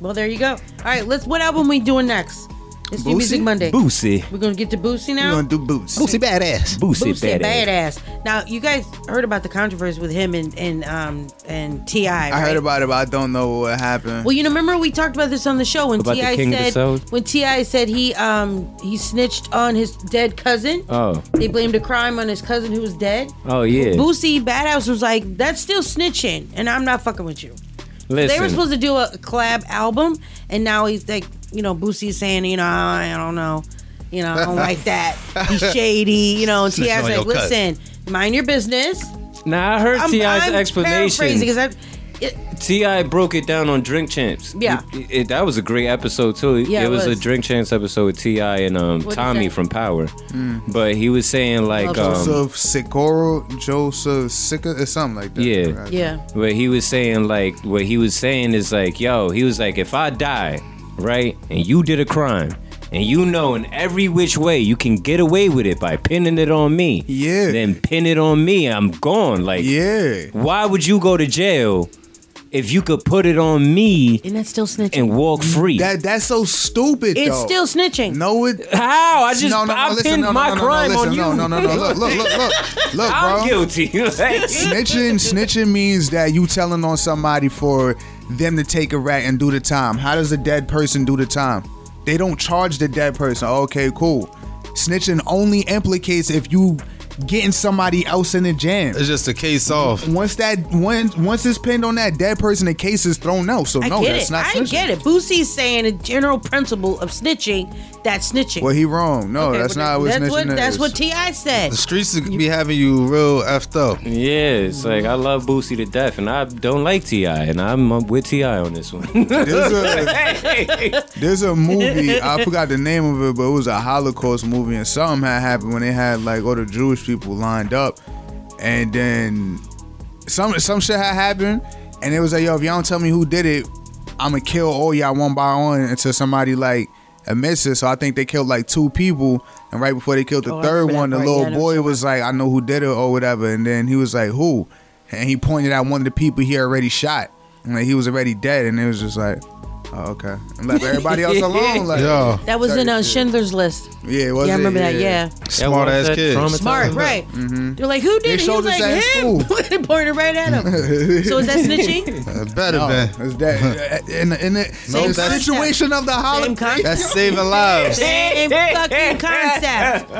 Well, there you go. All right, let's. What album we doing next? It's New Music Boosie? Monday. Boosie. We're gonna get to Boosie now. We're gonna do boots. Boosie badass. Boosie, Boosie badass. badass. Now you guys heard about the controversy with him and and um and Ti. Right? I heard about it, but I don't know what happened. Well, you know, remember we talked about this on the show when T.I. said when T.I. said he um he snitched on his dead cousin. Oh. They blamed a crime on his cousin who was dead. Oh, yeah. Boosie Badass was like, "That's still snitching, and I'm not fucking with you." Listen. They were supposed to do a collab album, and now he's like, you know, Boosie's saying, you know, I don't know, you know, I don't like that. He's shady, you know. And Snitching T.I.'s on like, your cut. listen, mind your business. Nah, I heard I'm- T.I.'s I'm explanation. paraphrasing 'cause I- it- T.I. broke it down on Drink Champs. Yeah. It- it- that was a great episode too. Yeah, it, it was, was. a Drink Champs episode with T.I. and um, What'd he Tommy say? from Power. Mm. But he was saying like, um, Joseph Sikora, Joseph Sika, or something like that. yeah, Yeah. But he was saying like, what he was saying is like, yo, he was like, if I die, right, and you did a crime. And you know, in every which way, you can get away with it by pinning it on me. Yeah. Then pin it on me. I'm gone. Like, yeah. Why would you go to jail if you could put it on me and that's still snitching and walk free? That that's so stupid. It's though. still snitching. No, it. How? I just no, no, no, I listen, pinned no, no, my no, no, crime listen, on you. No, no, no, no. Look, look, look, look, look, I'm bro. guilty. snitching, snitching means that you telling on somebody for them to take a rat and do the time. How does a dead person do the time? They don't charge the dead person. Okay, cool. Snitching only implicates if you getting somebody else in the jam. It's just a case off. Once that once once it's pinned on that dead person, the case is thrown out. So I no, get that's it. not I snitching. get it. Boosie's saying a general principle of snitching. That's snitching. Well, he wrong. No, Okay, that's well, not what that's snitching what that's is. what T.I. said. The streets be having you real effed up. Yeah, it's like I love Boosie to death, and I don't like T.I., and I'm with T.I. on this one. There's a, there's a movie, I forgot the name of it, but it was a Holocaust movie, and something had happened when they had like all the Jewish people lined up, and then some some shit had happened, and it was like, yo, if y'all don't tell me who did it, I'm gonna kill all y'all one by one until somebody like admits it. So I think they killed like two people, and right before they killed the Oh, third one, the part. little Yeah, boy was like, I know who did it or whatever, and then he was like, who? And he pointed out one of the people he already shot. And like, he was already dead, and it was just like, oh, okay. And left everybody else alone. Like, Yo. That was in uh, Shit. Schindler's List. Yeah, it was. yeah, I it? remember that. Yeah. Smart ass kid. Smart, right? Mm-hmm. They're like, who did? They it? He showed was like, him. they pointed right at him. so is that snitching? It better No, been. it's that in the, in the, No, the situation of the Same holiday. That's saving lives. Same fucking concept.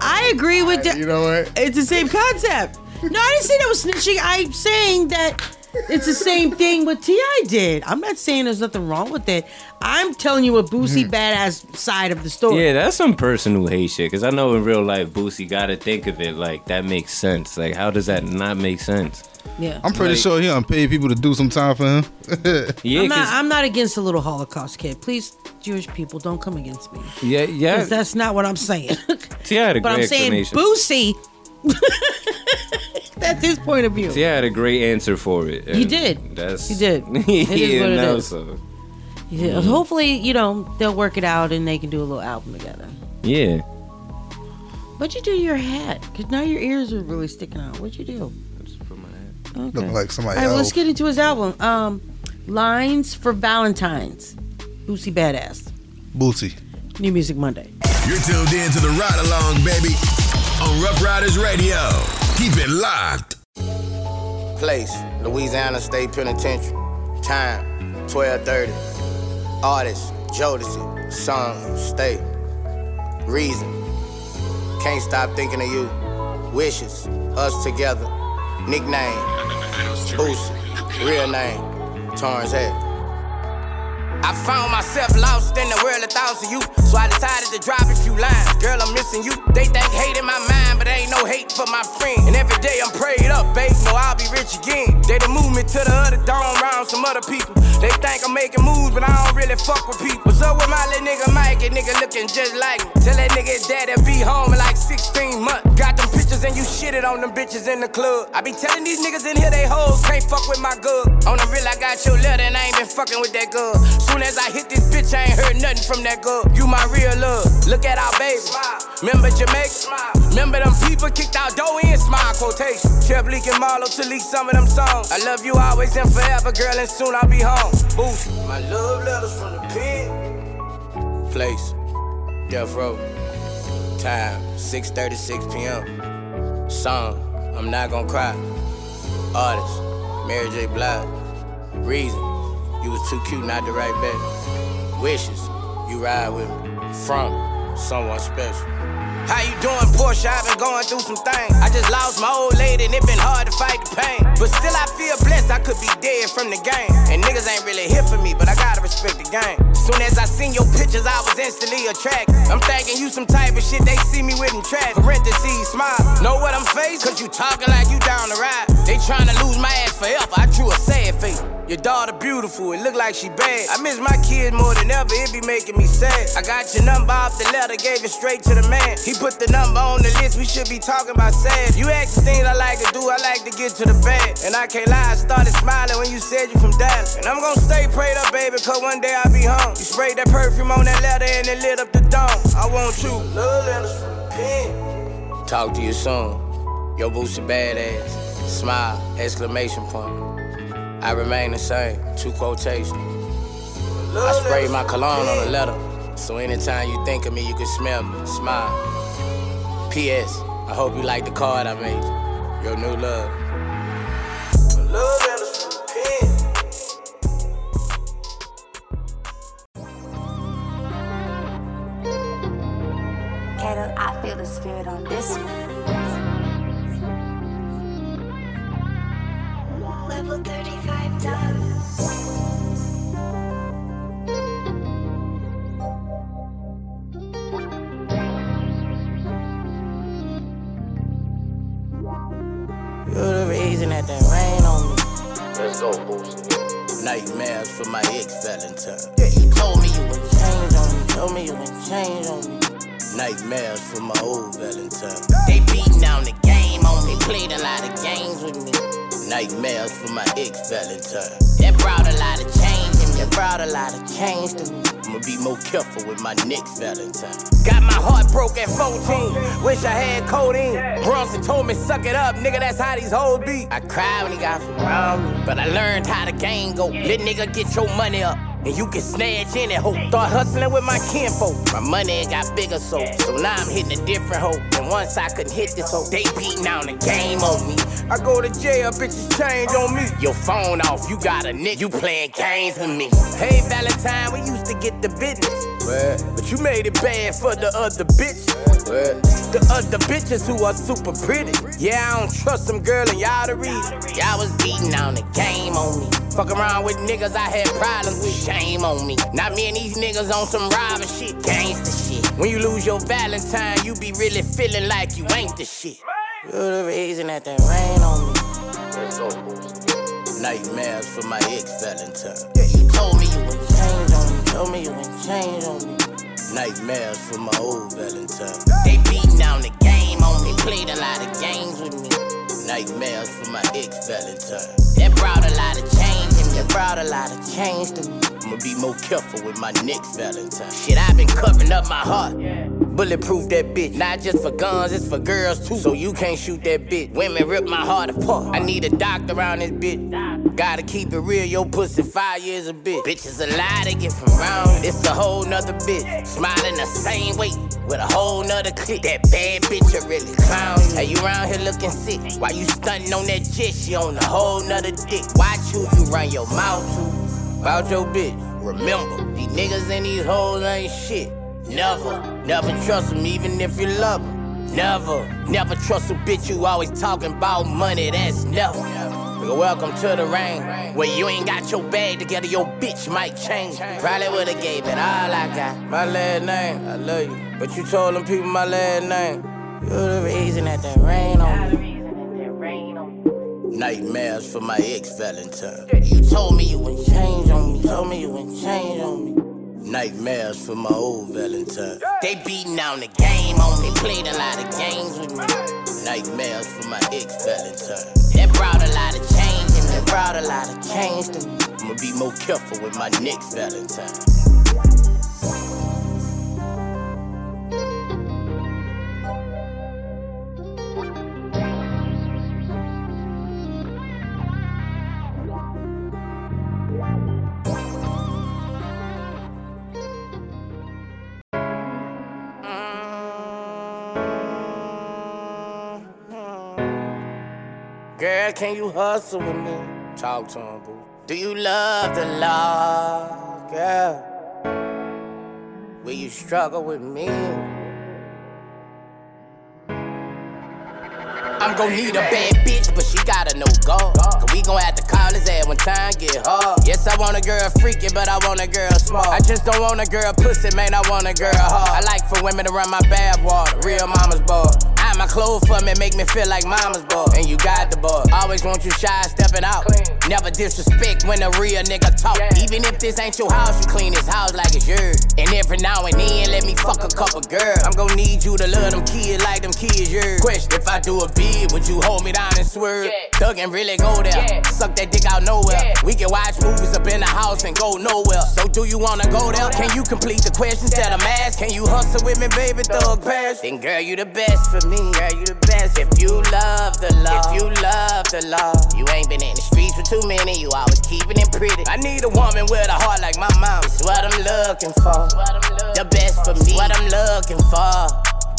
I agree with that. You know what? It's the same concept. No, I didn't say that was snitching. I'm saying that it's the same thing what T.I. did. I'm not saying there's nothing wrong with it. I'm telling you a Boosie hmm. badass side of the story. Yeah, that's some person who hates shit. Cause I know in real life, Boosie gotta think of it like that makes sense. Like, how does that not make sense? Yeah. I'm pretty Like- sure he done paid people to do some time for him. Yeah, I'm not. 'cause- I'm not against a little Holocaust kid. Please, Jewish people, don't come against me. yeah, 'Cause yeah. that's not what I'm saying. T.I. had a but great I'm saying explanation. Boosie. that's his point of view. T.I. had a great answer for it. He did. That's He did. It he what didn't it know, is. so Yeah, Hopefully, you know they'll work it out and they can do a little album together. yeah. What'd you do to your hat? Cause now your ears are really sticking out. What'd you do? I just put my hat. Okay. Look like somebody All right, well, let's get into his album. Um, Lines for Valentine's. Boosie Badass. Boosie. New Music Monday. You're tuned in to the ride along, baby, on Rough Riders Radio. Keep it locked. Place, Louisiana State Penitentiary. Time, 1230. Artist, Jodeci. Song, state. Reason, can't stop thinking of you. Wishes, us together. Nickname, Boosie. Real name, Torrence Hatch. I found myself lost in the world of thoughts of you, so I decided to drop a few lines. Girl, I'm missing you. They think hate in my mind, but ain't no hate for my friend. And every day I'm prayed up, babe, know I'll be rich again. They done moved me to the other dome around some other people. They think I'm making moves, but I don't really fuck with people. What's up with my little nigga Mike? A nigga looking just like me. Tell that nigga his daddy be home in like 16 months. Got them pictures and you shitted on them bitches in the club. I be telling these niggas in here they hoes can't fuck with my girl. On the real, I got your letter and I ain't been fucking with that girl. Soon as I hit this bitch, I ain't heard nothing from that girl. You my real love. Look at our baby. Remember Jamaica? Remember them people kicked out dough in smile quotation. Kept leaking Marlo to leak some of them songs. I love you always and forever, girl, and soon I'll be home. Boost. My love letters from the pen. Place. Death Row. Time. 6:36 p.m. Song. I'm not gonna cry. Artist. Mary J. Blige. Reason. You was too cute not to write back. Wishes. You ride with me. From someone special. How you doing, Porsche? I've been going through some things. I just lost my old lady and it been hard to fight the pain. But still, I feel blessed. I could be dead from the game. And niggas ain't really here for me, but I gotta respect the game. Soon as I seen your pictures, I was instantly attracted. I'm thinking you some type of shit they see me with in track. Parentheses, smile. Know what I'm faced? Cause you talking like you down the ride. They trying to lose my ass forever. I drew a sad face. Your daughter beautiful, it look like she bad. I miss my kids more than ever, it be making me sad. I got your number off the letter, gave it straight to the man. He put the number on the list, we should be talking about sad. You ask the things I like to do, I like to get to the bed. And I can't lie, I started smiling when you said you from Dallas. And I'm gonna stay prayed up, baby, cause one day I'll be home. You sprayed that perfume on that letter and it lit up the dome. I want you. Love letters pen. Talk to you soon. Yo, Boosie badass. Smile, exclamation point. I remain the same, two quotations. I sprayed my cologne on the letter, so anytime you think of me, you can smell me. Smile. P.S. I hope you like the card I made. Your new love. Love letters from pen. Kato, I feel the spirit on this one. Level 35 done. You're the reason that there rain on me. Let's go, Boosie. Nightmares for my ex Valentine. Nightmares for my old Valentine. They beating down the game on me. Played a lot of games with me. Nightmares for my ex Valentine. That brought a lot of change me. That brought a lot of change to me. I'ma be more careful with my next Valentine. Got my heart broke at 14. Wish I had codeine. Bronson told me, suck it up, nigga, that's how these hoes be. I cried when he got from me, but I learned how the game go. Let nigga get your money up. And you can snatch in that hoe. Start hustling with my kinfolk. My money got bigger, so so now I'm hitting a different hoe. And once I couldn't hit this hoe, they beating down the game on me. I go to jail, bitches change on me. Your phone off, you got a nigga, you playing games with me. Hey Valentine, we used to get the business. But you made it bad for the other bitch. The other bitches who are super pretty. Yeah, I don't trust them, girl, and y'all the reason. Y'all was beating on the game on me. Fuck around with niggas I had problems with. Shame on me. Not me and these niggas on some robber shit. Gangsta shit. When you lose your Valentine, you be really feeling like you ain't the shit. You're the reason that they rain on me. Nightmares for my ex Valentine. You told me you would change on me. Told me you would change on me. Nightmares for my old Valentine. They beating down the game on me. Played a lot of games with me. Nightmares for my ex Valentine. That brought a lot of change in me. That brought a lot of change to me. I'ma be more careful with my next Valentine. Shit, I've been covering up my heart. Bulletproof that bitch. Not just for guns, it's for girls too. So you can't shoot that bitch. Women rip my heart apart. I need a doctor around this bitch. Gotta keep it real, your pussy five years a bitch. Bitches a lie to get from round. It's a whole nother bitch. Smiling the same way. With a whole nother click. That bad bitch, you really clown. Hey, you around here looking sick. Why you stunting on that jet? She on a whole nother dick. Watch who you run your mouth to. About your bitch. Remember, these niggas and these hoes ain't shit. Never, never trust them even if you love them. Never, never trust a bitch you always talking about money. That's never. Welcome to the rain. Where you ain't got your bag together, your bitch might change. Probably would've gave it all I got. My last name, I love you. But you told them people my last name. You're the reason that there rain on me. Nightmares for my ex Valentine. You told me you wouldn't change on me. Told me you wouldn't change on me. Nightmares for my old Valentine. They beating down the game on me. Played a lot of games with me. Nightmares for my ex Valentine. That brought a lot of change and that brought a lot of change to me. I'ma be more careful with my next Valentine. Girl, can you hustle with me? Talk to him, boo. Do you love the law, girl? Will you struggle with me? I'm gon' need a bad bitch, but she gotta know God. Cause we gon' have to call his ass when time get hard. Yes, I want a girl freaky, but I want a girl smart. I just don't want a girl pussy, man, I want a girl hard. I like for women to run my bath water, real mama's boy. Iron my clothes for me, make me feel like mama's boy. And you got the boy. Always want you shy, stepping out. Never disrespect when a real nigga talk. Even if this ain't your house, you clean this house like it's yours. And every now and then, let me fuck a couple girls. I'm gon' need you to love them kids like them kids yours. Question, if I do a bid, would you hold me down and swerve? Thug and really go there. Suck that dick out nowhere. We can watch movies up in the house and go nowhere. So do you wanna go there? Can you complete the questions that I'm asked? Can you hustle with me, baby? Thug pass. Then girl, you the best for me. Girl, you the best. If you love the law, if you love the law, you ain't been in the streets for too many. You always keeping it pretty. I need a woman with a heart like my mom. It's what I'm looking for. The best for me. What I'm looking for.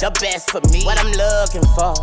The best for me. What I'm looking for.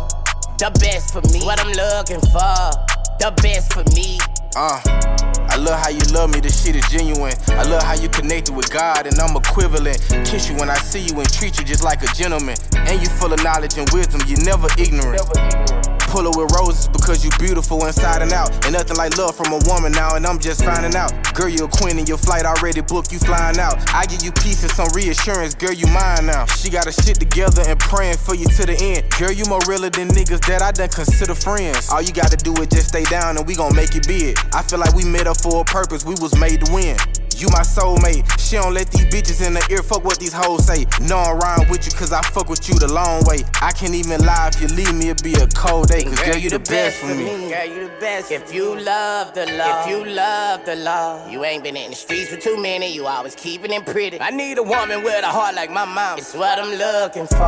The best for me. What I'm looking for. The best for me. Uh, I love how you love me, this shit is genuine. I love how you connected with God and I'm equivalent. Kiss you when I see you and treat you just like a gentleman. And you full of knowledge and wisdom, you're never ignorant. Pull her with roses because you beautiful inside and out. And nothing like love from a woman now, and I'm just finding out. Girl, you a queen and your flight already booked, you flying out. I give you peace and some reassurance, girl, you mine now. She got her shit together and praying for you to the end. Girl, you more realer than niggas that I done consider friends. All you gotta do is just stay down and we gon' make it big. I feel like we met up for a purpose, we was made to win. You my soulmate. She don't let these bitches in the ear fuck what these hoes say. No, I'm riding with you cause I fuck with you the long way. I can't even lie if you leave me, it'd be a cold day. Cause girl, you the best for me. Girl, you the best. If you love the law, if you love the law, you ain't been in the streets for too many. You always keeping it pretty. I need a woman with a heart like my mom. It's what I'm looking for.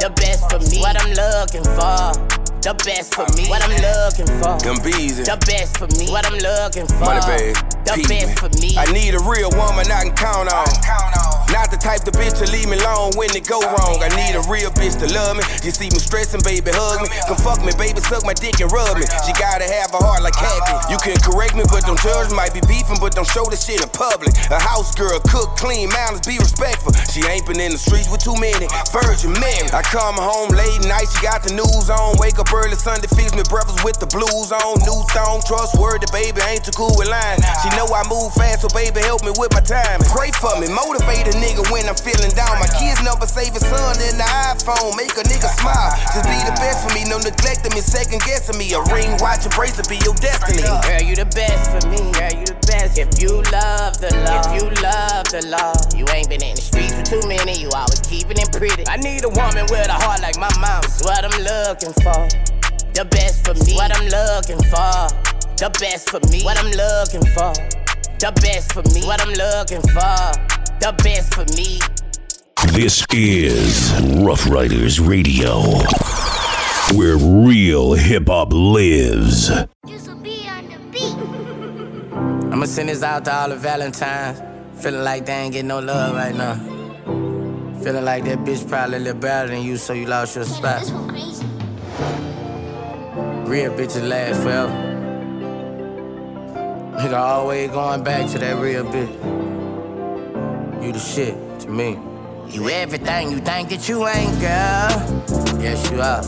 The best for me. What I'm looking for. The best for me. What I'm looking for. Them bees The best for me. What I'm looking for. money bag. The peep best for me. I need a real woman I can count on. Not the type of bitch to leave me alone when it go wrong. I need a real bitch to love me. You see me stressing, baby, hug me. Come fuck me, baby, suck my dick and rub me. She gotta have a heart like Kathy. You can correct me, but don't judge. Might be beefing, but don't show the shit in public. A house girl, cook, clean, manners, be respectful. She ain't been in the streets with too many. Virgin Mary. I come home late night, she got the news on. Wake up early Sunday, feeds me breakfast with the blues on. New thong, trustworthy, baby, ain't too cool with lying. She know I move fast, so baby, help me with my time. Pray for me, motivate a nigga when I'm feeling down. My kids number save his son in the iPhone, make a nigga smile. Just be the best for me, no neglecting me, second guessing me. A ring, watch, and bracelet be your destiny. Girl, you the best for me. Girl, you the best. If you love the law, if you love the law, you ain't been in the streets for too many. You always keeping it pretty. I need a woman with a heart like my mom. It's what I'm looking for. The best for me. What I'm looking for. The best for me. What I'm looking for. The best for me. What I'm looking for. The best for me. This is Rough Riders Radio, where real hip hop lives. I'ma send this out to all the Valentines. Feeling like they ain't getting no love right now. Feeling like that bitch probably a little better than you, so you lost your spot. Real bitches last forever. Nigga always going back to that real bitch. You the shit to me. You everything you think that you ain't, girl. Yes, you are.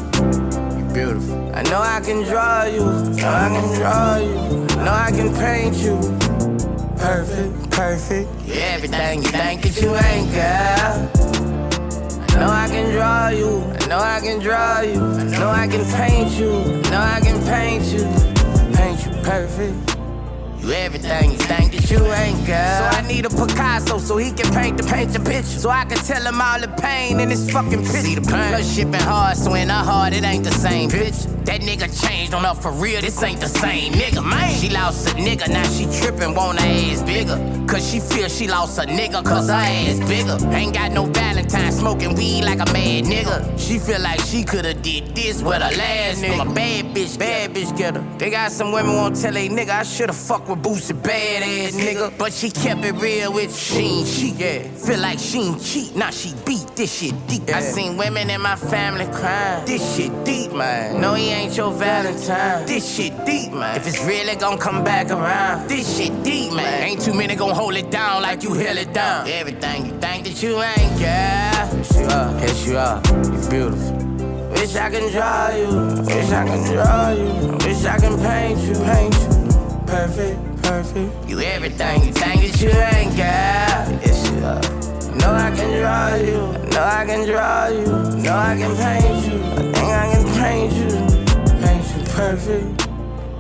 You beautiful. I know I can draw you, know I can draw you, I know I can paint you. Perfect, perfect. You everything you think that you ain't, girl. I know I can draw you, I know I can draw you, I know I can paint you, I know I can paint you, paint you perfect. You everything you think that you ain't, girl. So I need a Picasso so he can paint the paint the picture. So I can tell him all the pain in his fucking picture. See the pain. Her shipping hard, so in her heart it ain't the same bitch. That nigga changed on her for real, this ain't the same nigga, man. She lost a nigga, now she trippin', want her ass bigger. Cause she feel she lost a nigga, cause her ass bigger. Ain't got no Valentine, smoking weed like a mad nigga. She feel like she coulda did this with her last nigga. I'm a bad bitch, bad bitch getter. They got some women won't tell a nigga I shoulda fucked with Boosie, bad ass nigga. But she kept it real with she ain't cheat, yeah. Feel like she ain't cheat, now she beat this shit deep. I seen women in my family crying. This shit deep, man. No, he ain't your Valentine. This shit deep, man. If it's really gon' come back around, this shit deep, man. Ain't too many gon' hold it down like you held it down. Everything you think that you ain't, girl. Yes, you are. Yes, you are. You beautiful. Wish I can draw you. Wish I can draw you. Wish I can paint you. Paint you. Perfect, perfect. You everything you think that you ain't, got. Yes, you are. Know I can draw you. Know I can draw you. Know I can paint you. I think I can paint you. Paint you perfect.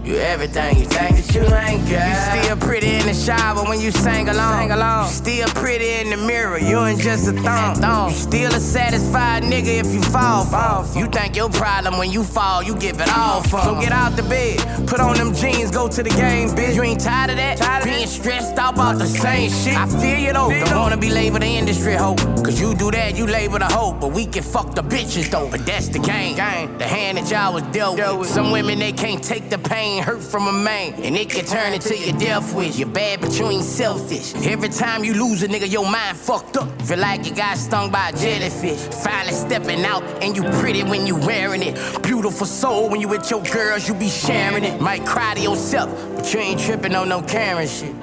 You everything you think that you ain't, got. You still pretty in the shower when you sang along. Sang along. You still pretty in the mirror. You ain't just a thong. thong. You still a satisfied nigga if you fall. fall. You think your problem when you fall, you give it all for. So get out the bed, put on them jeans, go to the game, bitch. You ain't tired of that? Tired of Being stressed out about the same shit. I feel you though. Don't wanna be labeled the industry hoe. Cause you do that, you label the hoe. But we can fuck the bitches though. But that's the game. game. The hand that y'all was dealt with. Some women they can't take the pain, hurt from a man. And it can turn into your death wish. You're bad, but you ain't selfish. Every time you lose a nigga, your mind fucked up. Feel like you got stung by a jellyfish. Finally stepping out, and you pretty when you wearing it. Beautiful soul when you with your girls, you be sharing it. Might cry to yourself, but you ain't tripping on no Karen shit.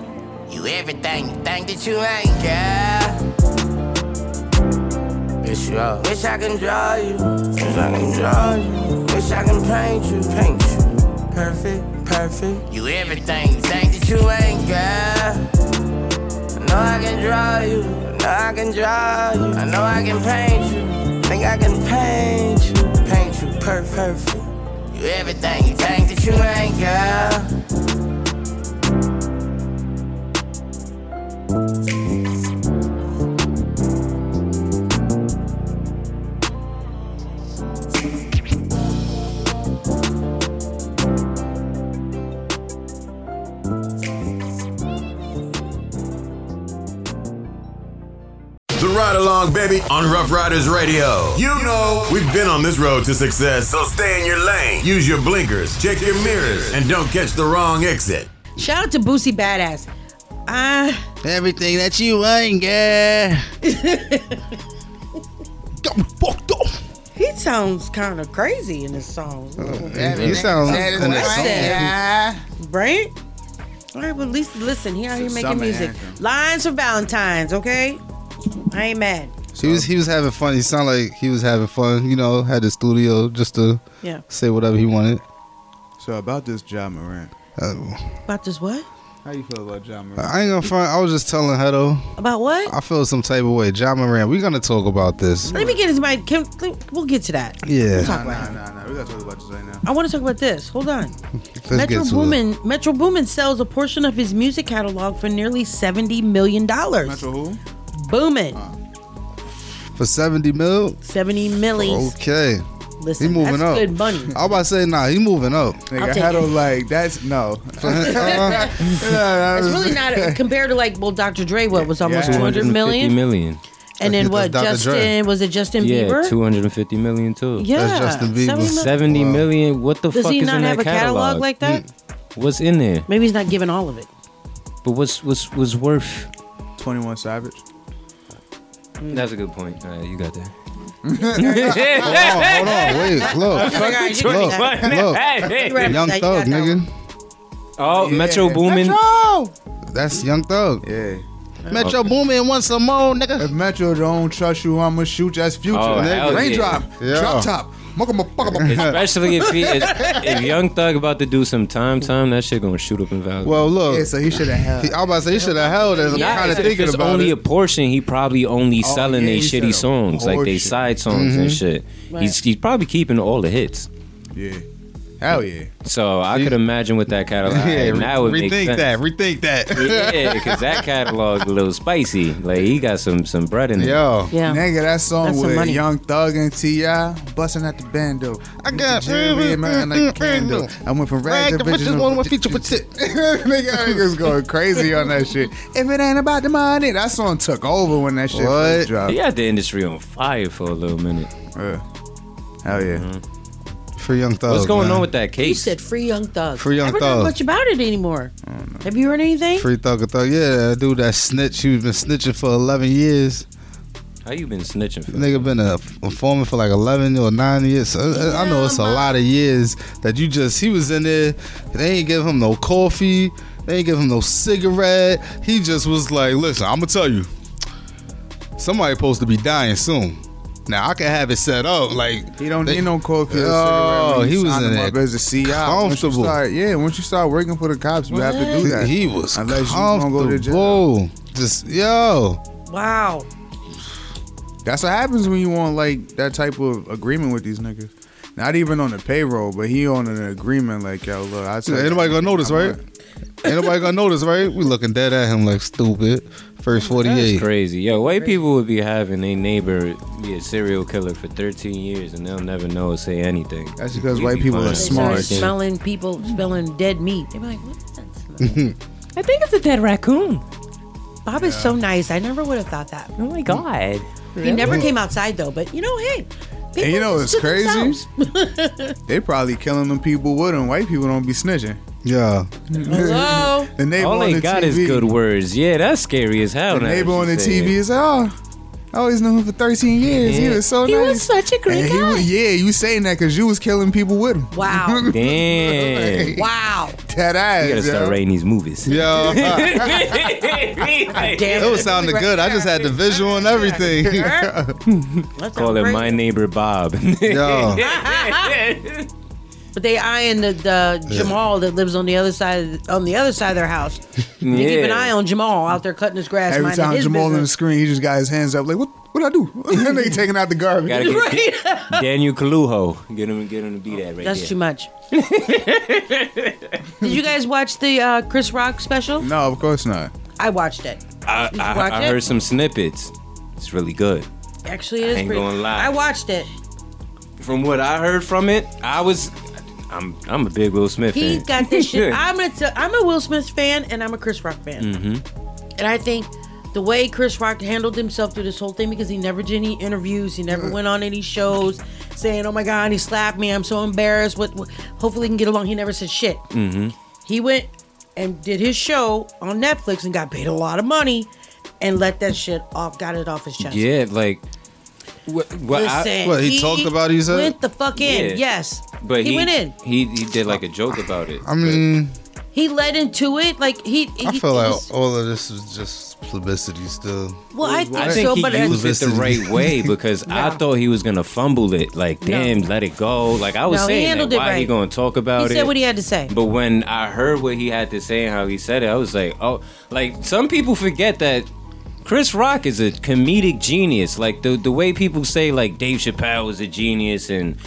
You everything you think that you ain't, girl. Yes, you are. Wish I can draw you. Wish I can draw you. Wish I can paint you. Paint you. Perfect, perfect. You everything you think that you ain't, got. I know I can draw you. I know I can draw you. I know I can paint you. Think I can paint you. Paint you per- perfect. You everything you think that you ain't, girl. Along, baby, on Rough Riders Radio. You know, we've been on this road to success, so stay in your lane. Use your blinkers, check your mirrors, and don't catch the wrong exit. Shout out to Boosie Badass. Uh, Everything that you ain't, girl. he sounds kind of crazy in this song. you sound in the song. Right? All right, but at least listen, he out here It's a making summer music. anthem. Lines for Valentine's, okay? I ain't mad. He was he was having fun. He sounded like he was having fun. You know, had the studio just to Yeah. say whatever he wanted. So about this Ja Morant. Uh, about this what? How you feel about Ja Morant? I ain't gonna front. I was just telling Hedo. About what? I feel some type of way. Ja Morant. We're gonna talk about this. Let me get into my. Can, we'll get to that. Yeah. We'll talk Nah, about nah, it. nah, nah. We gotta talk about this right now. I want to talk about this. Hold on. Let's Metro get to it. Boomin. Metro Boomin sells a portion of his music catalog for nearly seventy million dollars. Metro who? Boomin. For seventy mil. Seventy millies. Okay. Listen, he moving that's up. good money. I was about to say nah. He moving up. Nigga, I'll take Hedo, it. like that's no. It's really not compared to like well, Dr. Dre. What was almost Yeah. two hundred 250 million, million. and then what? Dr. Justin Dre. was it Justin yeah, Bieber? 250 million too. Yeah, That's Justin Bieber. 70 mil- 70 million. What the Does fuck he is not in have that a catalog, catalog? like that? Mm. What's in there? Maybe he's not giving all of it. But what's what's what's worth? Twenty One Savage. Mm, that's a good point. All right, you got that. hold on, hold on, wait, look, Fucking look, 21. look, Hey. Young Thug, nigga. Oh, Metro Boomin. That's Young Thug. Yeah. Metro Boomin want some more, nigga. If Metro don't trust you, I'ma shoot you. That's future. Oh, hell nigga. yeah. Raindrop. Yeah. Drop top. Especially if he if, if Young Thug about to do some time time, that shit gonna shoot up in value. Well, look. Yeah, so he should have held. I was about to say he should have held it. I'm Yeah, kind of if thinking it's about only it. a portion, he probably only Oh, selling yeah, they he said shitty a songs, like they portion. side songs and Mhm. shit. Right. He's he's probably keeping all the hits. Yeah. Hell yeah. So I could imagine with that catalog. yeah, and that would make rethink sense. that. Rethink that. yeah, because that catalog a little spicy. Like he got some some bread in it. Yo. Yeah. Nigga, that song That's with. Young Thug and T.I. busting at the bando. I got Jerry, man, like a candle. I went from rags Rag to the riches. one with feature with tip. Nigga, niggas going crazy on that shit. If it ain't about the money, that song took over when that shit What? first dropped. He had the industry on fire for a little minute. Yeah. Hell yeah. Mm-hmm. For Young Thug. What's going man. on with that case? You said free young thug. Free Young I haven't Thug. heard much about it anymore. Have you heard anything? Free Thug Thug. Yeah, that dude that snitch. He was been snitching for 11 years. How you been snitching for? Nigga been a informant for like 11 or 9 years. So I I know it's a lot of years that you just, he was in there. They ain't give him no coffee. They ain't give him no cigarette. He just was like, listen, I'm going to tell you. Somebody supposed to be dying soon. Now I can have it set up like He don't need no coffee or Oh, cigarette. when he was sign in him there as a CI. Once comfortable. start, yeah, once you start working for the cops, you have to do that. He was Unless you gonna go to jail. comfortable. Just yo. Wow. That's what happens when you want like that type of agreement with these niggas. Not even on the payroll, but he on an agreement like yo, look, I Yeah, said ain't nobody gonna notice, right? Ain't nobody gonna notice, right? We looking dead at him like stupid. First That's 48. crazy. Yo, white people would be having a neighbor be a serial killer for 13 years and they'll never know or say anything. That's because We white be people are fine. They started smart. smelling people smelling dead meat. They be like, "What's that smell?" I think it's a dead raccoon. Bob is so nice. I never would have thought that. Oh my hmm. god. He never came outside though. But you know, hey, And you know what's to crazy? themselves. They probably killing them people with them. White people don't be snitching. Yeah. Hello. the neighbor All on they the got TV, is good words. Yeah, that's scary as hell. The now that neighbor you on the say TV it. is like, oh, I always knew him for 13 years. He Yeah. was so nice. He nice. was such a great And he guy. was- yeah, you saying that because you was killing people with him. Wow. Damn. wow. That ass. You gotta start yo. writing these movies. Yo. Damn It was sounding good. I just had the visual and everything. That Call sounds him my neighbor Bob. Yo. But they eyeing the, the Jamal that lives on the other side on the other side of their house. They keep an eye on Jamal out there cutting his grass. Every minding time his Jamal on the screen, he just got his hands up like, what? What I do? and they taking out the garbage. Gotta get Daniel Kaluuya. Get him, get him to be that right That's there. too much. Did you guys watch the uh, Chris Rock special? No, of course not. I watched it. I, Did you I, watch I it? heard some snippets. It's really good. Actually, it is I ain't pretty. gonna lie. I watched it. From what I heard from it, I was, I'm, I'm a big Will Smith He fan. got this shit. I'm. T- I'm a Will Smith fan and I'm a Chris Rock fan. mm-hmm. And I think the way Chris Rock handled himself through this whole thing, because he never did any interviews, he never went on any shows saying, "Oh my God, he slapped me. I'm so embarrassed." What? what hopefully, he can get along. He never said shit. Mm-hmm. He went and did his show on Netflix and got paid a lot of money, and let that shit off. Got it off his chest. Yeah, like, what, what I, Listen, What, he talked about it, you said? Went the fuck in. Yeah. Yes. but he, he, went in. He he did like a joke about it. I mean, He led into it. Like he. I he- feel it like was- all of this is just publicity still. Well, I think, I think so, he but used it's, it the right way because I thought he was gonna fumble it. Like, damn, let it go. Like I was No, he saying, handled that, it why he right. gonna talk he about it? said what he had to say. But when I heard what he had to say and how he said it, I was like, oh, like some people forget that Chris Rock is a comedic genius. Like the the way people say like Dave Chappelle is a genius and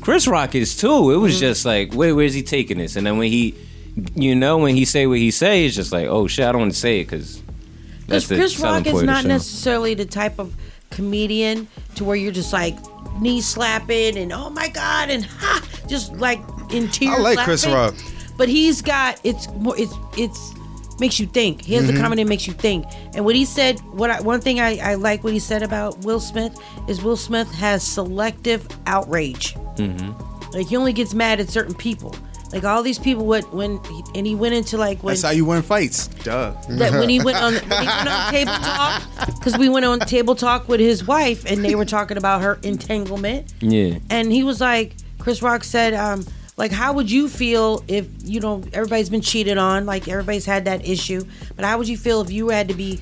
Chris Rock is too. It Mm-hmm. was just like, wait, where's he taking this? And then when he, you know, when he say what he say, it's just like, oh shit, I don't want to say it because that's Because Chris Rock is point of the not necessarily the type of comedian to where you're just like knee slapping and oh my god and ha, just like in tears. I like Chris. Rock. but he's got it's more it's it's makes you think. He has Mhm. the comedy that makes you think. And what he said, what I, one thing I, I like what he said about Will Smith is Will Smith has selective outrage. Mm-hmm. Like he only gets mad at certain people. Like all these people, what when he, and he went into like when That's how you win fights. Duh. that when he went on when he went on table talk because we went on table talk with his wife and they were talking about her entanglement Yeah. and he was like chris rock said um like how would you feel if you know everybody's been cheated on like everybody's had that issue but how would you feel if you had to be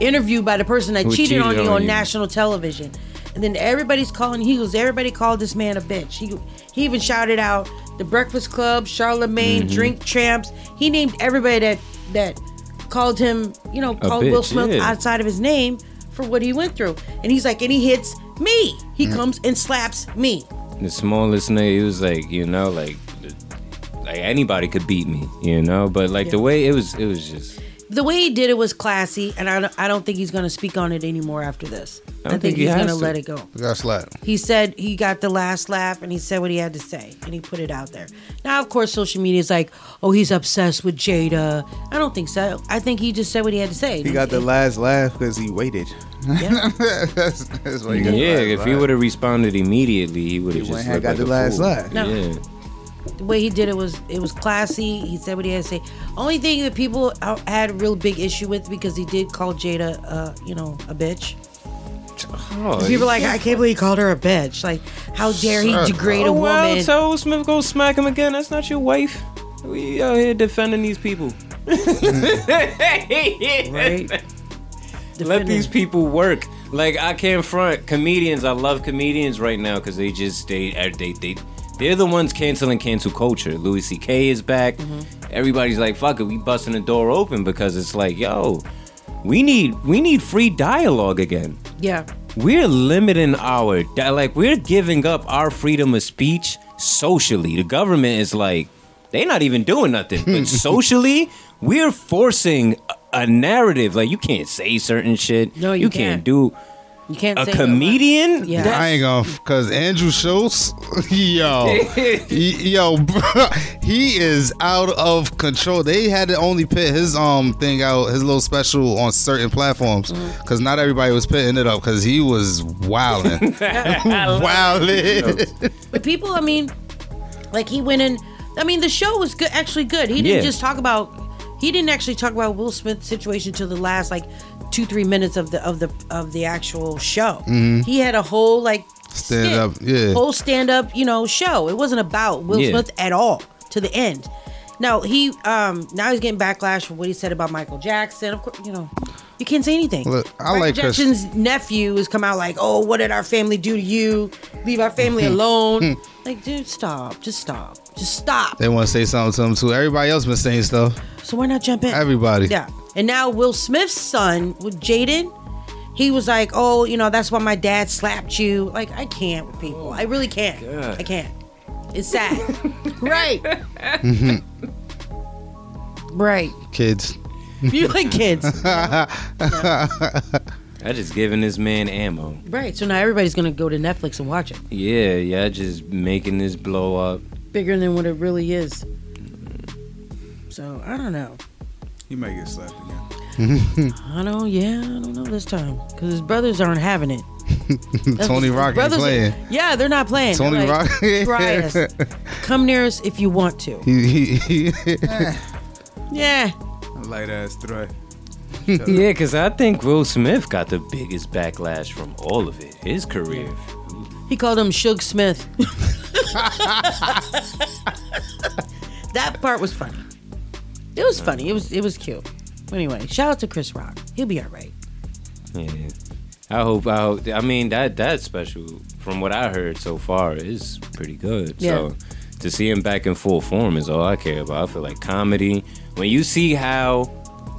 interviewed by the person that cheated, cheated on you on you. national television And then everybody's calling. He goes, everybody called this man a bitch. He he even shouted out the Breakfast Club, Charlemagne, Mhm. Drink Champs. He named everybody that that called him, you know, A called Will Smith yeah. outside of his name for what he went through. And he's like, and he hits me. He Mm. comes and slaps me. The smallest nigga, he was like, you know, like, like anybody could beat me, you know. But like the way it was, it was just. The way he did it was classy, and I don't, I don't think he's going to speak on it anymore after this. I, don't think, think he's has going to to. let it go. Got slapped. He said he got the last laugh and he said what he had to say and he put it out there. Now, of course, social media is like, oh, he's obsessed with Jada. I don't think so. I think he just said what he had to say. He got the last laugh because he waited. that's, that's why he got Yeah, last if he would have responded immediately, he would have just have looked got like the last fool. laugh. No. Yeah. The way he did it was it was classy. He said what he had to say. Only thing that people had a real big issue with because he did call Jada, uh, you know, a bitch. Oh, people like, I can't believe he called her a bitch. Like, how dare he degrade up. a Oh, well, woman? tell Smith go smack him again. That's not your wife. We out here defending these people. right? Let these people work. Like I can't front comedians. I love comedians right now because they just they uh, they they they're the ones canceling cancel culture. Louis C.K. is back. Mm-hmm. Everybody's like, "Fuck it, we busting the door open" because it's like, yo, we need we need free dialogue again. Yeah. We're limiting our like we're giving up our freedom of speech socially. The government is like they're not even doing nothing. But socially, we're forcing a- narrative. Like you can't say certain shit. No, you can't. can't. do. You can't a say comedian. Yeah. I ain't gonna because Andrew Schulz, yo, he- yo, bro, he is out of control. They had to only put his um thing out, his little special on certain platforms Mm-hmm. because not everybody was putting it up because he was wilding, wilding. But people, I mean, like he went in. I mean, the show was good, actually good. He didn't Yeah. just talk about. He didn't actually talk about Will Smith's situation till the last like two three minutes of the of the of the actual show. Mhm. He had a whole like Stand skit, up, yeah. whole stand up, you know, show. It wasn't about Will Yeah. Smith at all to the end. Now he um now he's getting backlash for what he said about Michael Jackson. Of course, you know, you can't say anything. Look, I Michael like Chris- Jackson's nephew has come out like, "Oh, what did our family do to you? Leave our family alone." like, dude, stop. Just stop. Just stop. They want to say something to him too. Everybody else been saying stuff. So why not jump in? Everybody. Yeah. And now Will Smith's son with Jaden, he was like, "Oh, you know, that's why my dad slapped you." Like, I can't with people. I really can't. God. I can't. It's sad. right. Mhm. Right. Kids. You like kids. I just giving this man ammo. Right. So now everybody's gonna go to Netflix and watch it. Yeah, yeah, just making this blow up. Bigger than what it really is. So I don't know. He might get slapped again. I don't. Yeah, I don't know this time because his brothers aren't having it. Tony Rock ain't brothers are- playing. yeah, they're not playing. They're Tony like, Rock. Try us. Come near us if you want to. Yeah. Light ass threat. yeah, because I think Will Smith got the biggest backlash from all of it. His career. He called him Suge Smith. that part was funny. It was funny. It was it was cute. Anyway, shout out to Chris Rock. He'll be all right. Yeah. I hope. I hope. I mean, that that special, from what I heard so far, is pretty good. Yeah. So to see him back in full form is all I care about. I feel like comedy. When you see how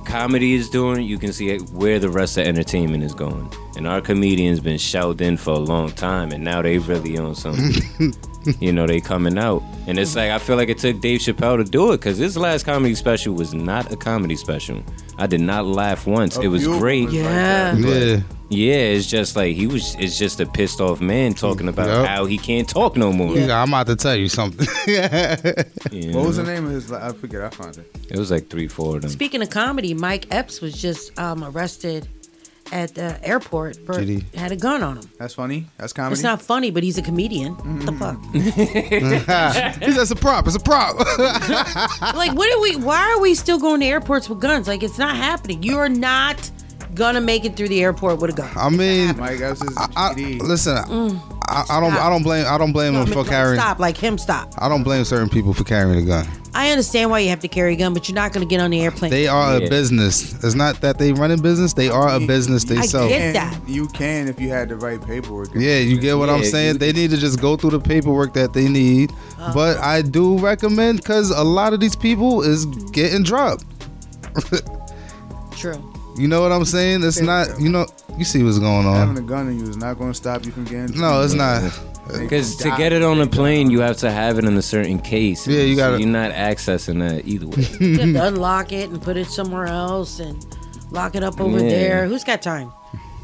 comedy is doing, you can see where the rest of entertainment is going. And our comedians been shouted in for a long time, and now they really on something. you know, they coming out, and it's like I feel like it took Dave Chappelle to do it because his last comedy special was not a comedy special. I did not laugh once. A it was great. was like Yeah. that, Yeah. Yeah, it's just like he was. It's just a pissed off man talking about Yup. how he can't talk no more. He's like, I'm about to tell you something. You What was the name of his? I forget. I found it. It was like three, four of them. Speaking of comedy, Mike Epps was just um, arrested at the airport for Did he? had a gun on him. That's funny. That's comedy. It's not funny, but he's a comedian. What the fuck? He said a prop. It's a prop. like, what are we? Why are we still going to airports with guns? Like, it's not happening. You are not gonna make it through the airport with a gun. I mean, Mike I, I, listen, Mm. I, I don't, I don't blame, I don't blame No, him for carrying. Stop, like him, stop. I don't blame certain people for carrying a gun. I understand why you have to carry a gun, but you're not gonna get on the airplane. They are a business. It's not that they run a business. They are a business. They I sell. get that. You can if you had the right paperwork. Yeah, you get what I'm saying. They need to just go through the paperwork that they need. Uh-huh. But I do recommend because a lot of these people is getting dropped. True. You know what I'm saying? It's not. You know. You see what's going on. Having on. a gun on you is not going to stop you from getting. No, it's not. Because to get it on a plane, you have to have it in a certain case. Yeah, you So gotta- you're not accessing that either way. You have to unlock it and put it somewhere else and lock it up over Yeah. there. Who's got time?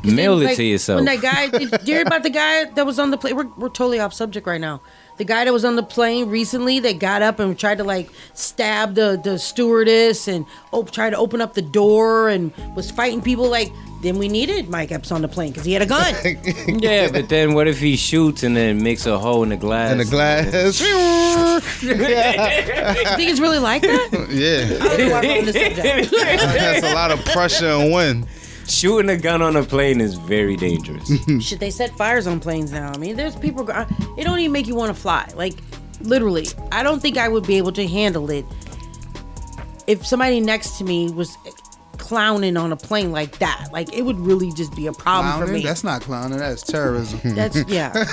Mail it like, to yourself. When that guy, did you hear about the guy that was on the plane? We're, we're totally off subject right now. The guy that was on the plane recently that got up and tried to like stab the, the stewardess and op- tried to open up the door and was fighting people. Like, then we needed Mike Epps on the plane because he had a gun. yeah, but then what if he shoots and then makes a hole in the glass? In the glass. you think it's really like that? yeah. I don't know why we're on this subject. That's a lot of pressure and wind. Shooting a gun on a plane is very dangerous. Shit, they set fires on planes now. I mean, there's people. go- It don't even make you want to fly. Like, literally, I don't think I would be able to handle it if somebody next to me was clowning on a plane like that. Like, it would really just be a problem for me. That's not clowning. That's terrorism. That's yeah.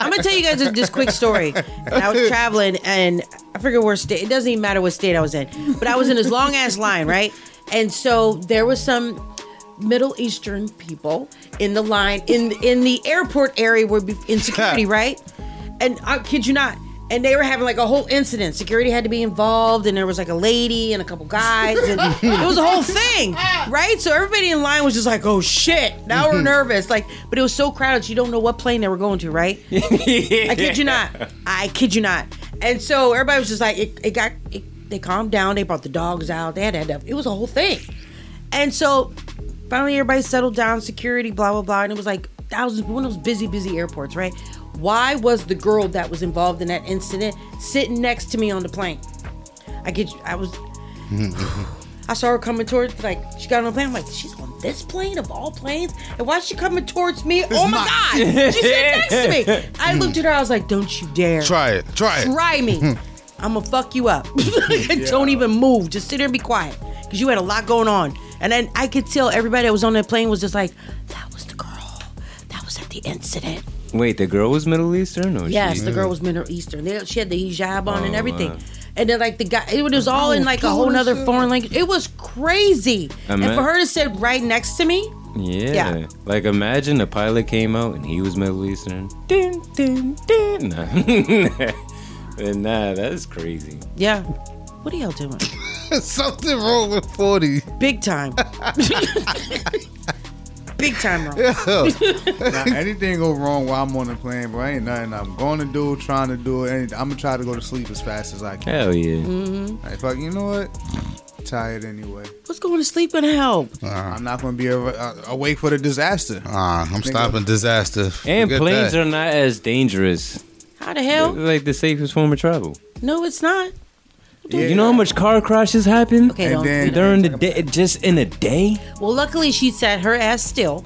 I'm gonna tell you guys this, quick story. I was traveling and I forget where state. It doesn't even matter what state I was in, but I was in this long ass line, right? And so there was some Middle Eastern people in the line in in the airport area where be- in security, right? And I kid you not. And they were having like a whole incident. Security had to be involved, and there was like a lady and a couple guys, and it was a whole thing, right? So everybody in line was just like, "Oh shit!" Now we're nervous, like, but it was so crowded, you don't know what plane they were going to, right? I kid you not. I kid you not. And so everybody was just like, it, it got, it, they calmed down. They brought the dogs out. They had, had to, it was a whole thing. And so finally everybody settled down, security, blah, blah, blah. And it was like thousands, one of those busy, busy airports, right? Why was the girl that was involved in that incident sitting next to me on the plane? I get you, I was, I saw her coming towards, like, she got on the plane. I'm like, she's on this plane of all planes? And why is she coming towards me? oh my God. She's sitting next to me. I mm-hmm. looked at her, I was like, don't you dare. Try it. Try it. Try me. Mm-hmm. I'm gonna fuck you up. Don't even move. Just sit there and be quiet. Because you had a lot going on. And then I could tell everybody that was on that plane was just like, that was the girl. That was at the incident. Wait, the girl was Middle Eastern, or yes, she? the girl mm. was Middle Eastern. They, she had the hijab on and Oh, everything. wow. And then like the guy, it was all oh, in like a whole nother foreign language. It was crazy. And for her to sit right next to me, Yeah. Yeah. Like imagine the pilot came out and he was Middle Eastern. Dun, dun, dun. Nah. But nah, that's crazy. yeah. What are y'all doing? Something wrong with 40. Big time. Big time wrong. now, anything go wrong while I'm on the plane, bro, ain't nothing I'm going to do, trying to do it. anything. I'm going to try to go to sleep as fast as I can. Hell yeah. Mm-hmm. Like, fuck, you know what? Tired anyway. What's going to sleep gonna help? I'm not going to be a, a, awake for the disaster. Ah, I'm stopping disaster. And Forget planes that. are not as dangerous. How the hell? They're like the safest form of travel. No, it's not. You know how much car crashes happen? Okay, don't- we during the day, just in a day. Well, luckily she sat her ass still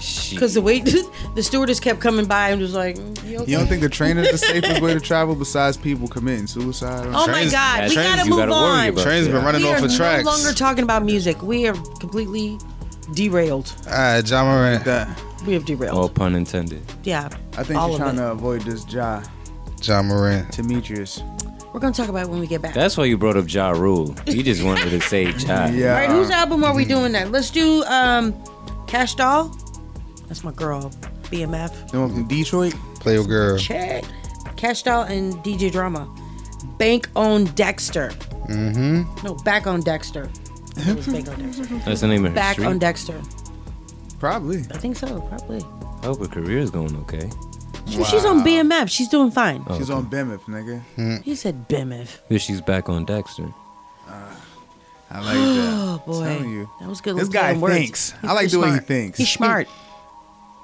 Shit. because the way the stewardess kept coming by and was like, "Mm, "You okay?" You don't think the train is the safest way to travel besides people committing suicide? Oh my God, we gotta move on. Trains been running we off are of tracks. no longer talking about music. We are completely derailed. All right, John Moran. We have derailed. All pun intended. Yeah, I think all you're of trying it. to avoid this Ja. John Moran. Demetrius. We're gonna talk about it when we get back. That's why you brought up Ja Rule. You just wanted to say Ja. All right, whose album are we doing that? Let's do um, Kash Doll. That's my girl, BMF. The one from Detroit? Play your girl. Check. Kash Doll and DJ Drama. Bank on Dexter. Mm-hmm. No, back on Dexter. It was Bank on Dexter. That's the name of her Back street? on Dexter. Probably. I think so. Probably. I hope her career is going okay. She- She's on BMF. She's doing fine. She's on Bemif, nigga. He said BMF. But she's back on Dexter. I like that. Oh boy, telling you. that was good. This guy words. thinks. He's I like really the way he smart. thinks. He's smart.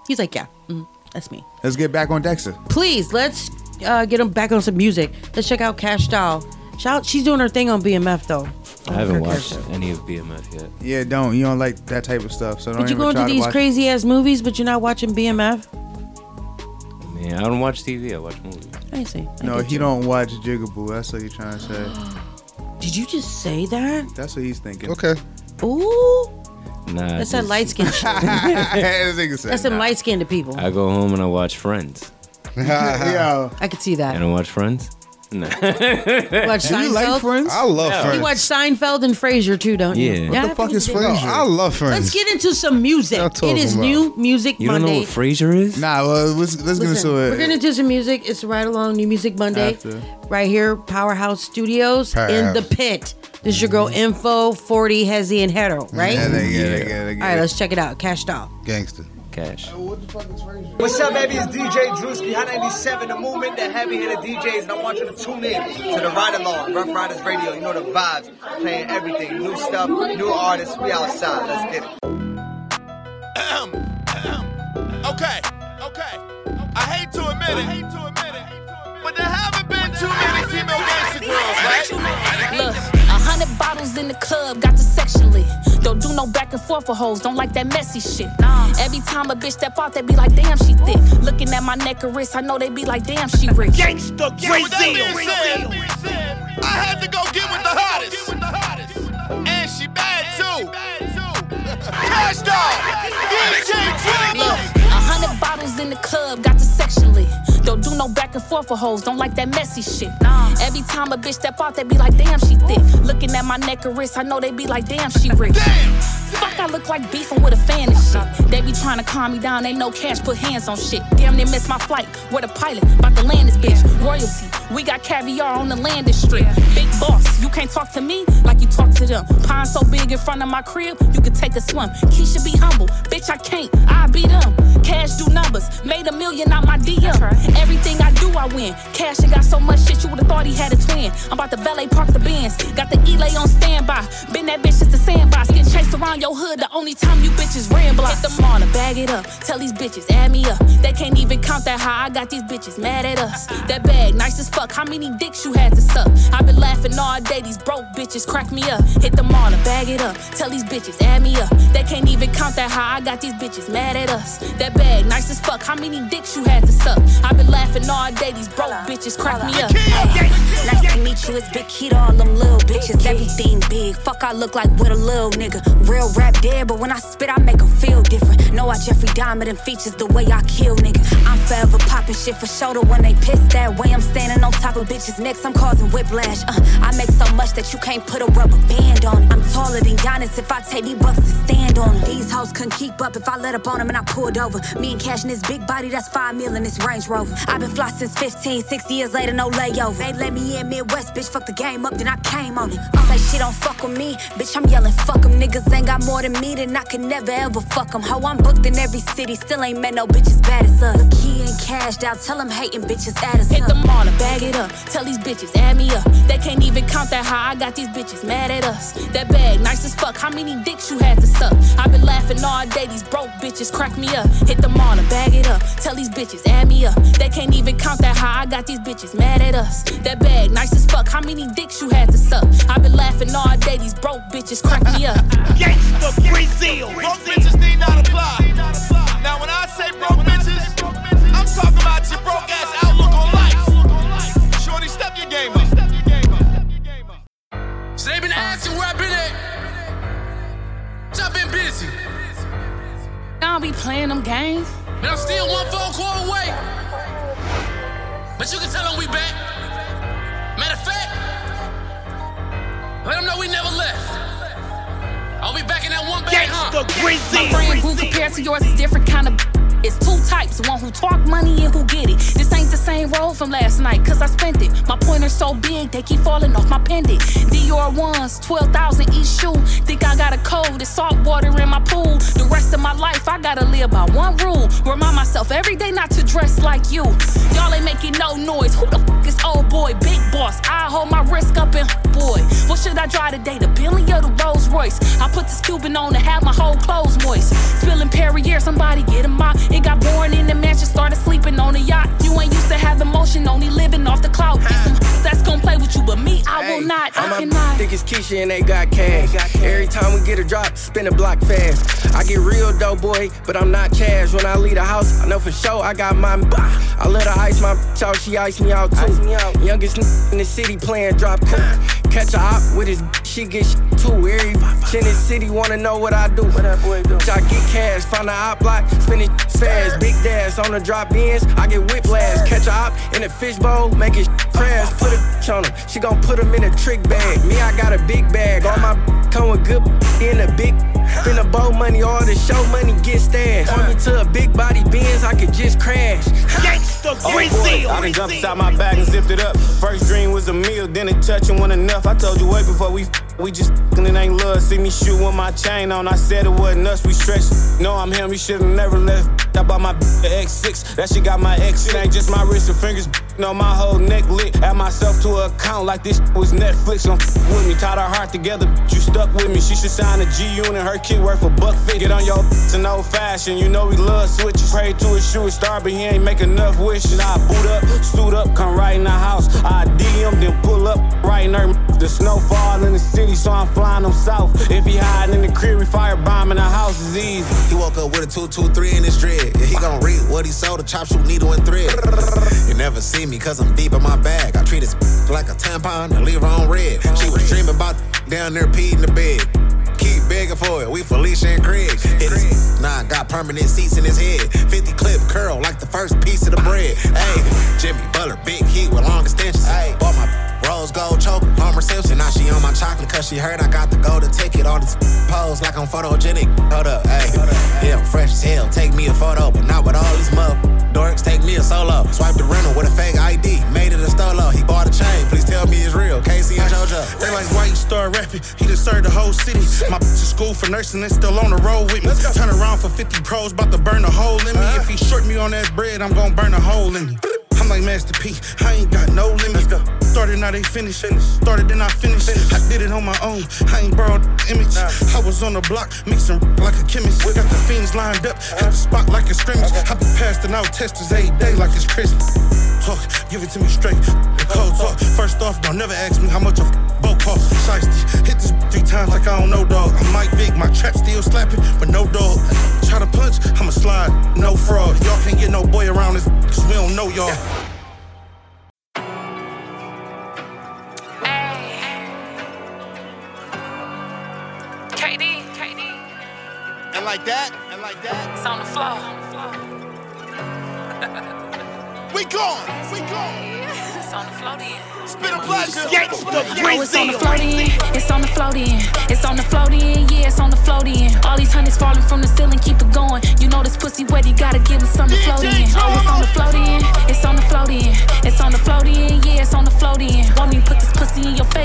He's like, yeah, mm, that's me. Let's get back on Dexter. Please, let's uh, get him back on some music. Let's check out Kash Doll. Shout, she's doing her thing on BMF though. I haven't watched any of BMF yet. Yeah, don't you don't like that type of stuff? So don't But you even go into try to these watch. crazy ass movies, but you're not watching BMF. Man, I don't watch TV. I watch movies. I see. I No, get he you. don't watch Jigaboo. That's what you're trying to say. Did you just say that? That's what he's thinking. Okay. Ooh, Nah. that's that just- light skin shit. This nigga said That's some nah. light skinned people. I go home and I watch Friends. yeah. I could see that. And I don't watch Friends. No. Watch do you like Friends? I love Yeah. You watch Seinfeld and Frasier too, don't you? Yeah. What the fuck is people No, do. Frasier? I love Friends. Let's get into some music. Y'all talking It is about- new music Monday. You don't know Monday. what Frasier is? Nah, well, let's, let's get Listen, into it. we're gonna do some music. It's right along New Music Monday, After. right here, Powerhouse Studios in Powerhouse. the pit. This is your girl Info, 40, Hezzy, and Hetero, right? Yeah, they get it, Yeah. they get it, they get All right, it. let's check it out. Cashed off. Gangster. Cash. What's up, baby? It's DJ Drewski, Hot 97, the movement, the heavy hitter DJs, and I want you to tune in to the Ride Along, Ruff Ryders Radio. You know the vibes, playing everything, new stuff, new artists. We outside. Let's get it. Okay, okay. I hate to admit it, I hate to admit it, but there haven't been too many female gangster girls, right? Look, a hundred bottles in the club, got the section lit. Don't do no back and forth for hoes, don't like that messy shit. Every time a bitch step out, they be like, damn, she thick. Looking at my neck and wrist, I know they be like, damn, she rich. Gangsta With that being said, I had to go get with the hottest, and she bad too. Kash Doll, DJ Look, a hundred bottles in the club, got the section lit. Don't do no back and forth for hoes, don't like that messy shit. Every time a bitch step out, they be like, damn, she thick. Looking at my neck and wrist, I know they be like, damn, she rich. Fuck, I look like beefing with a fan and shit. They be trying to calm me down, ain't no cash, put hands on shit. Damn they missed my flight. Where the pilot, about to land this bitch. Royalty, we got caviar on the landing strip. Big boss, you can't talk to me like you talk to them. Pond so big in front of my crib, you could take a swim. Keisha be humble, bitch, I can't, I beat them. Cash do numbers, made a million out my DM. Everything I do, I win. Cash and got so much shit, you would've thought he had a twin. I'm about to valet park the Benz, got the Elay on standby. Been that bitch since the sandbox, getting chased around your hood. The only time you bitches ran blocks. Hit them on bag it up. Tell these bitches, add me up. They can't even count that high. I got these bitches mad at us. That bag, nice as fuck. How many dicks you had to suck? I've been laughing all day. These broke bitches crack me up. Hit them on bag it up. Tell these bitches, add me up. They can't even count that high. I got these bitches mad at us. That bag, nice as fuck. How many dicks you had to suck? I've been laughing all day. These broke bitches crack me up. Nice to meet you, it's Big Key to all them little bitches. Everything big. Fuck, I look like with a little nigga. Real rap dead, but when I spit, I make make 'em feel different. Know I Jeffrey Dahmer and features the way I kill niggas. I'm forever popping shit for shoulder when they piss that way. I'm standing on top of bitches' necks, I'm causing whiplash. Uh, I make so much that you can't put a rubber band on it. I'm taller than Giannis if I take these bucks to stand on them. These hoes couldn't keep up if I let up on them and I pulled over. Me and Cash in this big body, that's five mil in this Range Rover. I've been fly since 15, six years later, no layover. They let me in Midwest, bitch, fuck the game up, then I came on it. I say she don't fuck with me, bitch, I'm yelling fuck 'em. Niggas ain't got more than me, then I can never ever fuck 'em. How I'm booked in every city, still ain't met no bitches bad as us. Key and cashed out, tell 'em hating bitches add us Hit up. them all and bag it up. Tell these bitches, add me up. They can't even count that high. I got these bitches mad at us. That bag, nice as fuck. How many dicks you had to suck? I've been laughing all day. These broke bitches crack me up. Hit them all and bag it up. Tell these bitches, add me up. They can't even count that high. I got these bitches mad at us. That bag, nice as fuck. How many dicks you had to suck? I've been laughing all day. These broke bitches crack me up. Gangsta Brazil. Broke bitches need not apply. Now when I say broke bitches, I'm talking about your broke ass outlook on life. Shorty, step your game up. So they been asking where I been at. So I've been busy. I don't be playing them games. And I'm still one phone call away. But you can tell them we back. Matter of fact, let them know we never left. I'll be back in that one bag, huh? My friend group compared to yours is different kind of. It's two types, one who talk money and who get it. This ain't the same roll from last night, cause I spent it. My pointer's so big, they keep falling off my pendant. Dior ones, 12,000 each shoe. Think I got a code, it's salt water in my pool. The rest of my life, I gotta live by one rule. Remind myself every day not to dress like you. Y'all ain't making no noise. Who the fuck is old boy, big boss? I hold my risk up and boy. What should I drive today, the Bentley or the Rolls Royce? I put this Cuban on to have my whole clothes moist. Spilling Perrier, somebody get him out. It got born in the mansion, started sleeping on a yacht. You ain't used to have emotion, only living off the clout. Some that's gonna play with you, but me, I will not. I cannot. think it's Keisha and they got cash. Every time we get a drop, spin a block fast. I get real dope, boy, but I'm not cash. When I leave the house, I know for sure I got my. I let her ice my out, she ice me out too. Youngest in the city playing drop cool. Catch a op with his, she get sh- too. Every in the city wanna know what I do. What that boy do? I get cash, find a op block, spin it fast. Big dash on the drop ins, I get whiplash. Catch a op in a fishbowl, make it crash. Put a on him, she gon' put him in a trick bag. Me, I got a big bag. All my come with good in a big. Spend a bow money, all the show money get stashed. Point me to a big body Benz, I could just crash. Gangsta Oh boy, I done jumped inside my bag and zipped it up. First dream was a meal, then it and one enough. I told you way before we f- we just f***ing it ain't love. See me shoot with my chain on, I said it wasn't us, we stretched. No, I'm him, you should've never left. I bought my X6, that shit got my X. It ain't just my wrist or fingers, no, my whole neck lit. Add myself to an account like this was Netflix. F- with me, tied our heart together, you stuck with me. She should sign a G-Unit, her kid worth a buck fifty. Get on your it's an old you know we love switches. Pray to a shooting star, but he ain't make enough wishes. I boot up, suit up, come right in the house. I DM, then pull up, right in her. The snow fall in the city, so I'm flying them south. If he hiding in the crib, we fire bomb in the house is easy. He woke up with a 223 in his dread. Yeah, he gon' read what he sold, a chop shoot needle and thread. You never see me cause I'm deep in my bag. I treat this like a tampon and leave her on red. She was dreaming about down there peeing the bed. Keep begging for it, we Felicia and Craig. Hit his nah, got permanent seats in his head. 50 clip curl like the first piece of the bread. Hey, Jimmy Butler, big heat with long extensions. Hey, bought my rose gold choker, Homer Simpson. Now she on my chocolate cause she heard I got the golden ticket. All this pose like I'm photogenic. Hold up, hey. Yeah, I'm fresh as hell. Take me a photo, but not with all these mother dorks. Take me a solo. Swipe the rental with a fake ID. Made it a stolo. He bought a chain. Please tell me it's real. Casey and JoJo. They like white star rapping. He just served the whole city. My bitch in school for nursing and still on the road with me. Turn around for 50 pros, about to burn a hole in me. If he short me on that bread, I'm gonna burn a hole in me. I'm like Master P, I ain't got no limit. Started, now they finish. Started, then I finished. I did it on my own. I ain't borrowed image. I was on the block, mixing like a chemist. Got the fiends lined up, at the spot like a scrimmage. I be passing out testers every day like it's Christmas. Talk, give it to me straight. Cold talk. First off, don't never ask me how much a boat cost. Shiesty, hit this three times like I don't know, dog. I'm Mike Vick, my trap still slapping, but no dog. Try to punch, I'ma slide, no fraud. Y'all can't get no boy around this, cause we don't know y'all. And like that, and like that. It's on the floor. We gone, we gone. It's on the floor then. Spit a pleasure. Yo, it's on the float in, it's on the float in, it's on the float yeah, it's on the float in. All these honey's falling from the ceiling, keep it going. You know this pussy wet, you gotta give him something to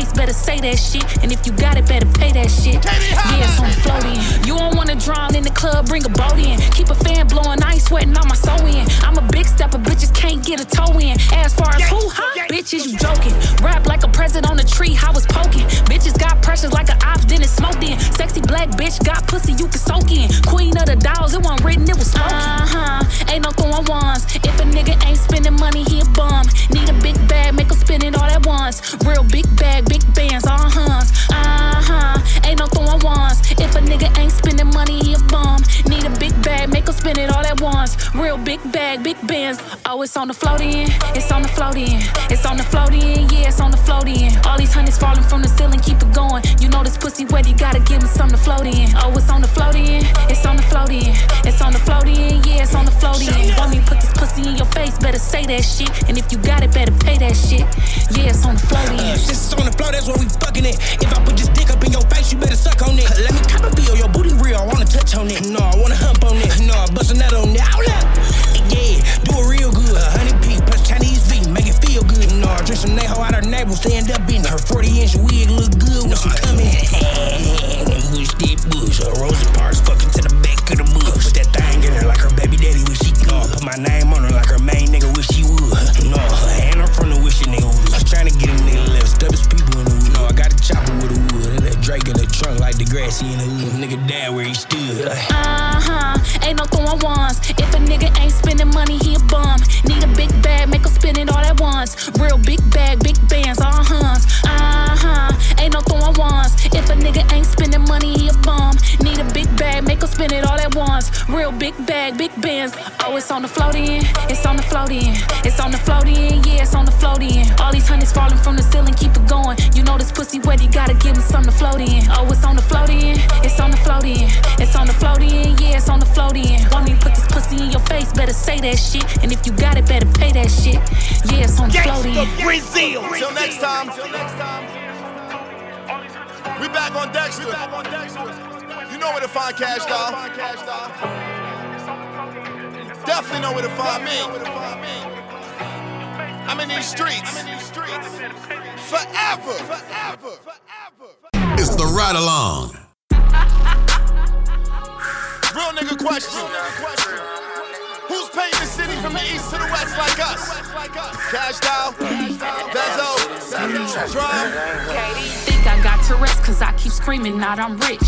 face, better say that shit. And if you got it, better pay that shit. Yeah, it's on the float in. You don't wanna drown in the club, bring a boat in. Keep a fan blowing, I ain't sweating on my soul in. I'm a big stepper, bitches can't get a toe in. As far as who, huh? Bitches, you joking. Rap like a present on a tree, I was poking. Bitches got pressures like an ops, then it smoked in. Sexy black bitch got pussy you can soak in. Queen of the dolls, it wasn't written, it was spoken. Uh huh, ain't no throwing ones. If a nigga ain't spending money, he a bum. Need a big bag, make him spend it all at once. Real big bag, big bands, all huns. Uh huh, ain't no throwing ones. If a nigga ain't spending money, he a bum. Need a big bag, make him spend it all at once. Real big bag, big bands. Oh, it's on the float in, it's on the float in, it's on the float in, yeah, it's on the float in. All these honey's falling from the ceiling, keep it going. You know this pussy wet, you gotta give him something to float in. Oh, it's on the float in, it's on the float in, it's on the float in, yeah, it's on the float in. Want me to put this pussy in your face, better say that shit. And if you got it, better pay that shit. Yeah, it's on the float in. Uh, since it's on the floor, that's where we fucking it. If I put this dick up in your face, you better suck on it. Let me cop a feel your booty real. I wanna touch on it. No, I wanna hump on it. No, I bust a nut on it. Out loud. Yeah, do it real good. A hundred P plus Chinese V, make it feel good. No, I drink some Neho out her navel, stand up in her 40 inch wig look good when she coming. And push that bush. Uh, Rosa Parks fucking to the back of the bush. Put that thing in her like her baby daddy wish she could. Put my name on her like her main nigga wish she would. No, her hand her from the wish a nigga would. I was trying to get a nigga left, stub his people know I got a chopper with a wood. That Drake in the like the grassy in the. Nigga where he stood. Uh huh. Ain't no throwing ones. If a nigga ain't spending money, he a bum. Need a big bag, make him spend it all at once. Real big bag, big bands, all huns. Uh huh. Ain't no throwing ones. If a nigga ain't spending money, he a bum. Need a big bag, make him spend it all at once. Real big bag, big bands. Oh, it's on the floating. It's on the floating. It's on the floating. Yeah, it's on the floating. All these hundreds falling from the ceiling, keep it going. You know the this pussy wet, you gotta give me something to float in. Oh, it's on the float in, it's on the float in, it's on the float in, yeah, it's on the float in. Want me to put this pussy in your face, better say that shit. And if you got it, better pay that shit. Yeah, it's on the float in. Brazil. Till next time. Till next time. We back on Dexter. You know where to find Kash Doll. Definitely know where to find me. I'm in these streets. Forever. Forever. It's the ride along. Real nigga question. Who's paying the city from the east to the west like us? Kash Doll, Bezo, Drum. Think I got to rest cause I keep screaming out I'm rich.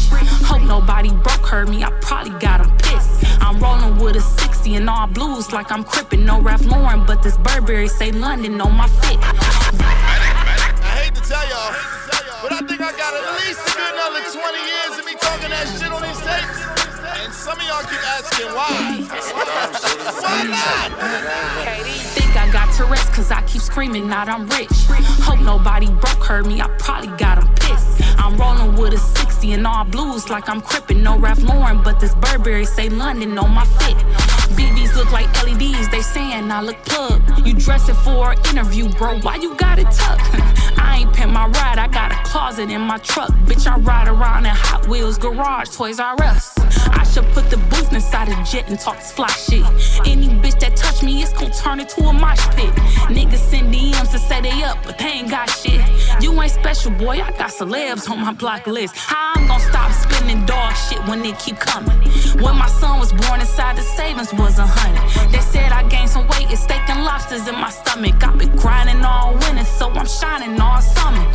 Hope nobody broke heard me, I probably got got 'em pissed. I'm rolling with a 60 and all blues like I'm crippin'. No Ralph Lauren, but this Burberry say London on my fit. I hate to tell y'all, but I think I got at least a good another 20 years of me talking that shit on these tapes. And some of y'all keep asking why. why not? Think Cause I keep screaming out I'm rich. Hope nobody broke heard me, I probably got got 'em pissed. I'm rolling with a 60 and all blues like I'm crippin'. No Ralph Lauren, but this Burberry say London on my fit. BBs look like LEDs, they saying I look plugged. You dressing for an interview, bro, why you got it tucked? I ain't pimp my ride, I got a closet in my truck. Bitch, I ride around in Hot Wheels garage, Toys R Us. I should put the booth inside a jet and talk fly shit. Any bitch that touch me, turn into a mosh pit. Niggas send DMs to say they up, but they ain't got shit. You ain't special, boy, I got celebs on my block list. How I'm gon' stop spending dog shit when they keep coming? When my son was born inside the savings was a hundred. They said I gained some weight, it's steak and lobsters in my stomach. I've been grinding all winter, so I'm shining all summer.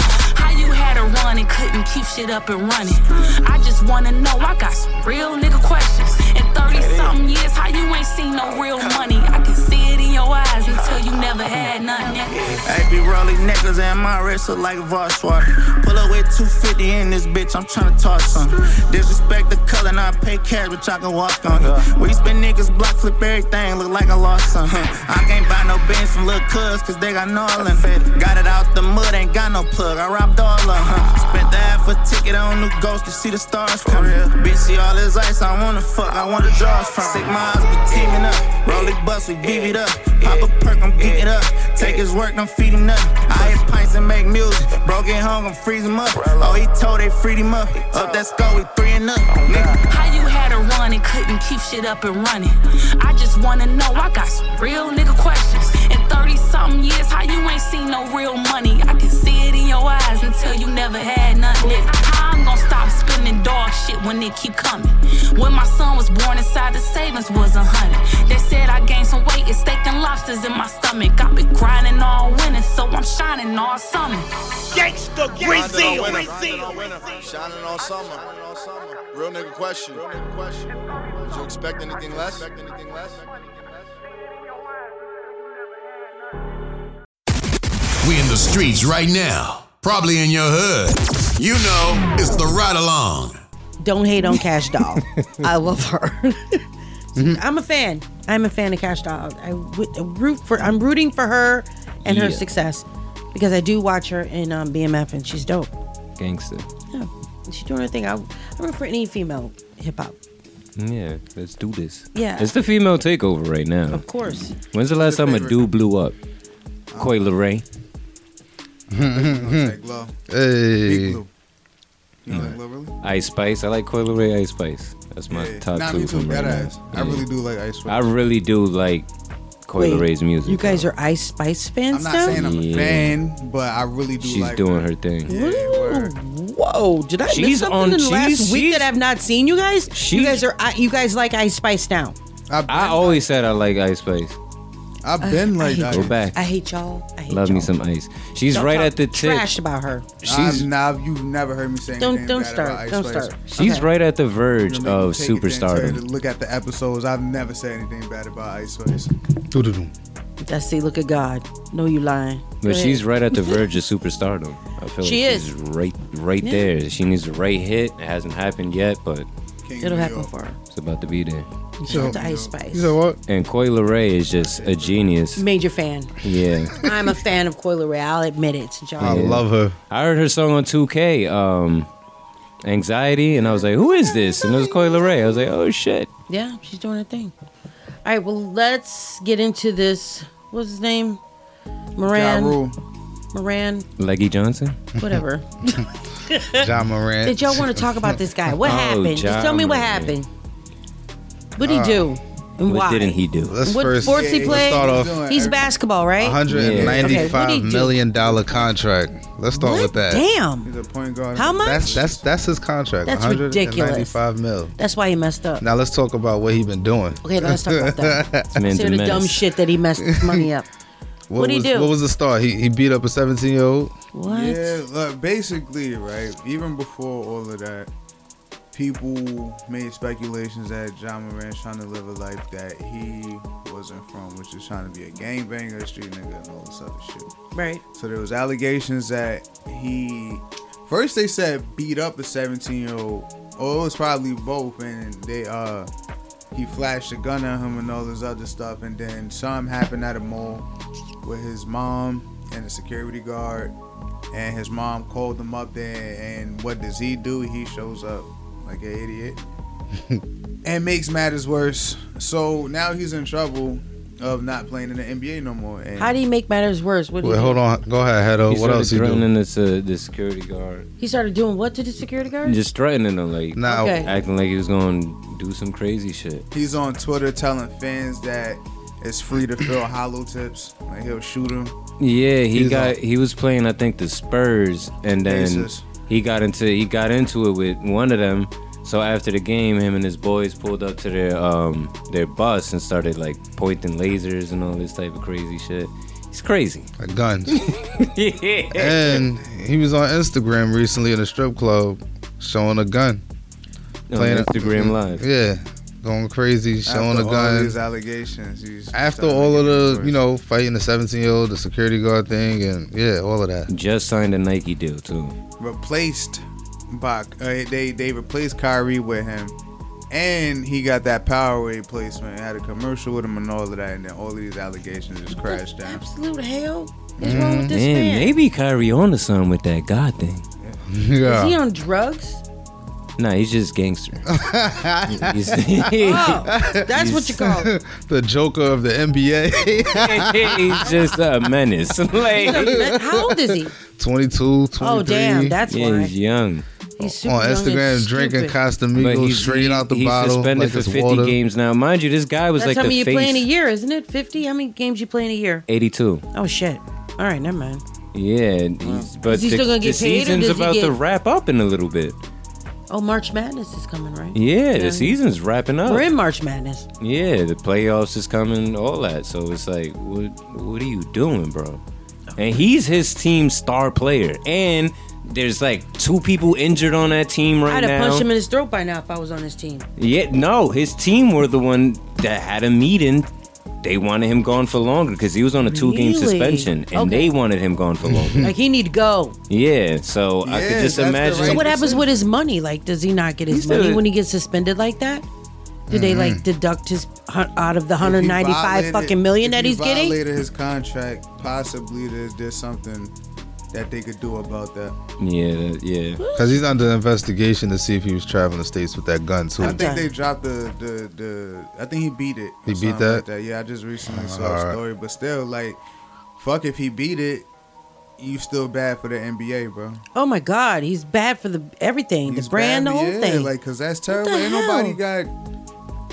How you had a run and couldn't keep shit up and running? I just wanna know, I got some real nigga questions. In 30 something years, how you ain't seen no real money? I can see it in your eyes you never had nothing. I be rolling niggas and my wrist look like a Voss water. Pull up with 250 in this bitch, I'm tryna toss some. Disrespect the color, now I pay cash, but I can walk on it. We spend niggas block, flip everything, look like I lost some. I can't buy no Benz from little cuz, cause they got Norland. Got it out the mud, ain't got no plug, I robbed all of 'em. Spent the half a ticket on new ghost to see the stars come. Bitch, see all this ice, I wanna fuck, I wanna draws from. Sick minds be teaming up, roll it bust, we beat it up. Pop a perk, I'm geeking up. Take his work, I'm feeding nothing. I hit pints and make music. Broke it home, I'm freeze him up. Oh, he told they freed him up. Up that skull, we three and up. Nigga. How you had a run and couldn't keep shit up and running? I just wanna know, I got some real nigga questions. In 30 something years, how you ain't seen no real money? I can see it in your eyes until you never had nothing. How I'm gonna stop spending dog shit when they keep coming? When my son was born inside the savings was a hundred. They said I gained some weight, it's steak and lobsters in my stomach. I've been grinding all winter, so I'm shining all summer. Gangsta Brazil. Shining all summer. Real nigga question. Did you expect anything less? We in the streets right now. Probably in your hood. You know, it's the ride along. Don't hate on Kash Doll. I love her. I'm a fan. I'm a fan of Kash Doll. I w- root for. I'm rooting for her and her success because I do watch her in um, BMF and she's dope. Gangster. Yeah, she's doing her thing. I, I root for any female hip hop. Yeah, let's do this. Yeah. It's the female takeover right now. Of course. When's the last time a dude blew up? Coi Leray. Say Glow. Hey. Big Blue. You know like Glow really? Ice Spice. I like Coi Leray Ice Spice. That's my Yeah. top Nah, two me too, from right dead now. ass. I really do like Ice Spice. I really do like Coi Wait, Leray's music. You guys are Ice Spice fans I'm not now? saying I'm Yeah. a fan, but I really do She's like doing her. her thing. Whoa! Did I miss She's something on- in the last she's- week she's- that I've not seen you guys? You She's- guys are I- you guys like Ice Spice now? I always said I like Ice Spice. I've been I like hate that. Go back. I hate y'all. I hate Love y'all. me some Ice. She's Don't right talk at the tip. Trash about her. She's nah, you've never heard me say Don't- anything don't bad start. about Ice Don't Spice. start. She's right at the verge You know, of make take it then, tell superstardom. to Look at the episodes. I've never said anything bad about Ice Spice. That's see, look at God. No, you lying. Go But ahead. she's right at the verge of superstardom. I feel She like is. she's right right Yeah. there. She needs the right hit. It hasn't happened yet, but It'll happen for her. It's about to be there. Shout out to Ice Spice. You said what? And Coi Leray is just a genius. Major fan. Yeah. I'm a fan of Coi Leray. I'll admit it. I John. Yeah. I heard her song on 2K, um, Anxiety, and I was like, who is this? And it was Coi Leray. I was like, oh shit. Yeah, she's doing her thing. All right, well, let's get into this. What's his name? Moran. Ja Rule. Moran. Leggy Johnson? Whatever. John Moran. Did y'all want to talk about this guy? What Oh, happened? Just Ja tell me what Morant. happened. What did he Uh, do? And What why? didn't he do? Let's what first- sports he let's played? start off- He's basketball, right? hundred and Okay, what'd he ninety-five do? million dollar contract. Let's start with that. Damn. He's a point guard. How much? That's that's that's his contract. That's ridiculous. 195 mil. That's why he messed up. Now let's talk about what he been doing. Okay, let's talk about that. Man's Say a the dumb menace. shit that he messed his money up. What What'd he was, do? What was the start? He he beat up a 17 year old. What? Yeah, look, basically, right. Even before all of that, people made speculations that Ja Morant's trying to live a life that he wasn't from, which is trying to be a gangbanger, a street nigga, and all this other shit. Right. So there was allegations that he first they said beat up a 17 year old. Oh, it was probably both, and they uh he flashed a gun at him and all this other stuff, and then something happened at a mall with his mom and a security guard, and his mom called him up there, and what does he do? He shows up like an idiot and makes matters worse. So now he's in trouble of not playing in the NBA no more. And How do you make matters worse? What did Wait, he hold on. Go ahead, Hedo. He What started else he do? threatening this, uh, the security guard. He started doing what to the security guard? Just threatening him, like Now- Okay. acting like he was going to do some crazy shit. He's on Twitter telling fans that it's free to fill hollow tips. Like he'll shoot him. Yeah, he He's got on- he was playing I think the Spurs and then Pacers. He got into he got into it with one of them. So after the game, him and his boys pulled up to their um their bus and started like pointing lasers and all this type of crazy shit. He's crazy. Like guns. yeah. And he was on Instagram recently in a strip club showing a gun. Playing on Instagram Live. Yeah. Going crazy, showing After a all gun. these allegations, After all of the, you know, fighting the 17 year old, the security guard thing, and yeah, all of that. Just signed a Nike deal too. replaced by uh, they they replaced Kyrie with him, and he got that power replacement. Had a commercial with him and all of that, and then all of these allegations just crashed down. Absolute hell is wrong with this Man, man? maybe Kyrie on to something with that God thing. Yeah. Is he on drugs? Nah, he's just gangster. He's- Oh, that's what you call it. the Joker of the NBA. he's just a menace. like, How old is he? 22, 23. Oh, damn, that's yeah, why. he's young. He's super on young and Instagram drinking stupid. But Casamigos he's straight out the he's bottle. suspended like for it's 50 water. games now. Mind you, this guy was That's like how the many you face. play in a year, isn't it? 50? How many games you play in a year? 82. Oh, shit. All right, never mind. Yeah, he's, but Is he the, still gonna get the paid, or season's does he about to get- wrap up in a little bit. Oh, March Madness is coming, right? Yeah, the season's wrapping up. We're in March Madness. Yeah, the playoffs is coming, all that. So it's like, what what are you doing, bro? And he's his team's star player. And there's like two people injured on that team right now. I'd have punched him in his throat by now if I was on his team. Yeah, no, his team were the one that had a meeting. They wanted him gone for longer because he was on a two game Really? suspension, and Okay. they wanted him gone for longer. Like he need to go. yeah, so I could Yeah, just that's the imagine. right So what happens with his money? Like, does he not get his He's money still- when he gets suspended like that? Do they like mm-hmm. deduct his hun- out of the If he 195 violated- fucking million if that he he's getting? Violated his contract. Possibly there's there's something that they could do about that. Yeah, yeah. Because he's under investigation to see if he was traveling the states with that gun, too. I think they dropped the, the the. I think he beat it. He beat that? Like that. Yeah, I just recently saw a Alright. story, but still, like, fuck if he beat it, you still bad for the NBA, bro. Oh my God, he's bad for the everything, He's the brand, bad, the whole yeah, thing. Like, cause that's terrible. the Ain't nobody got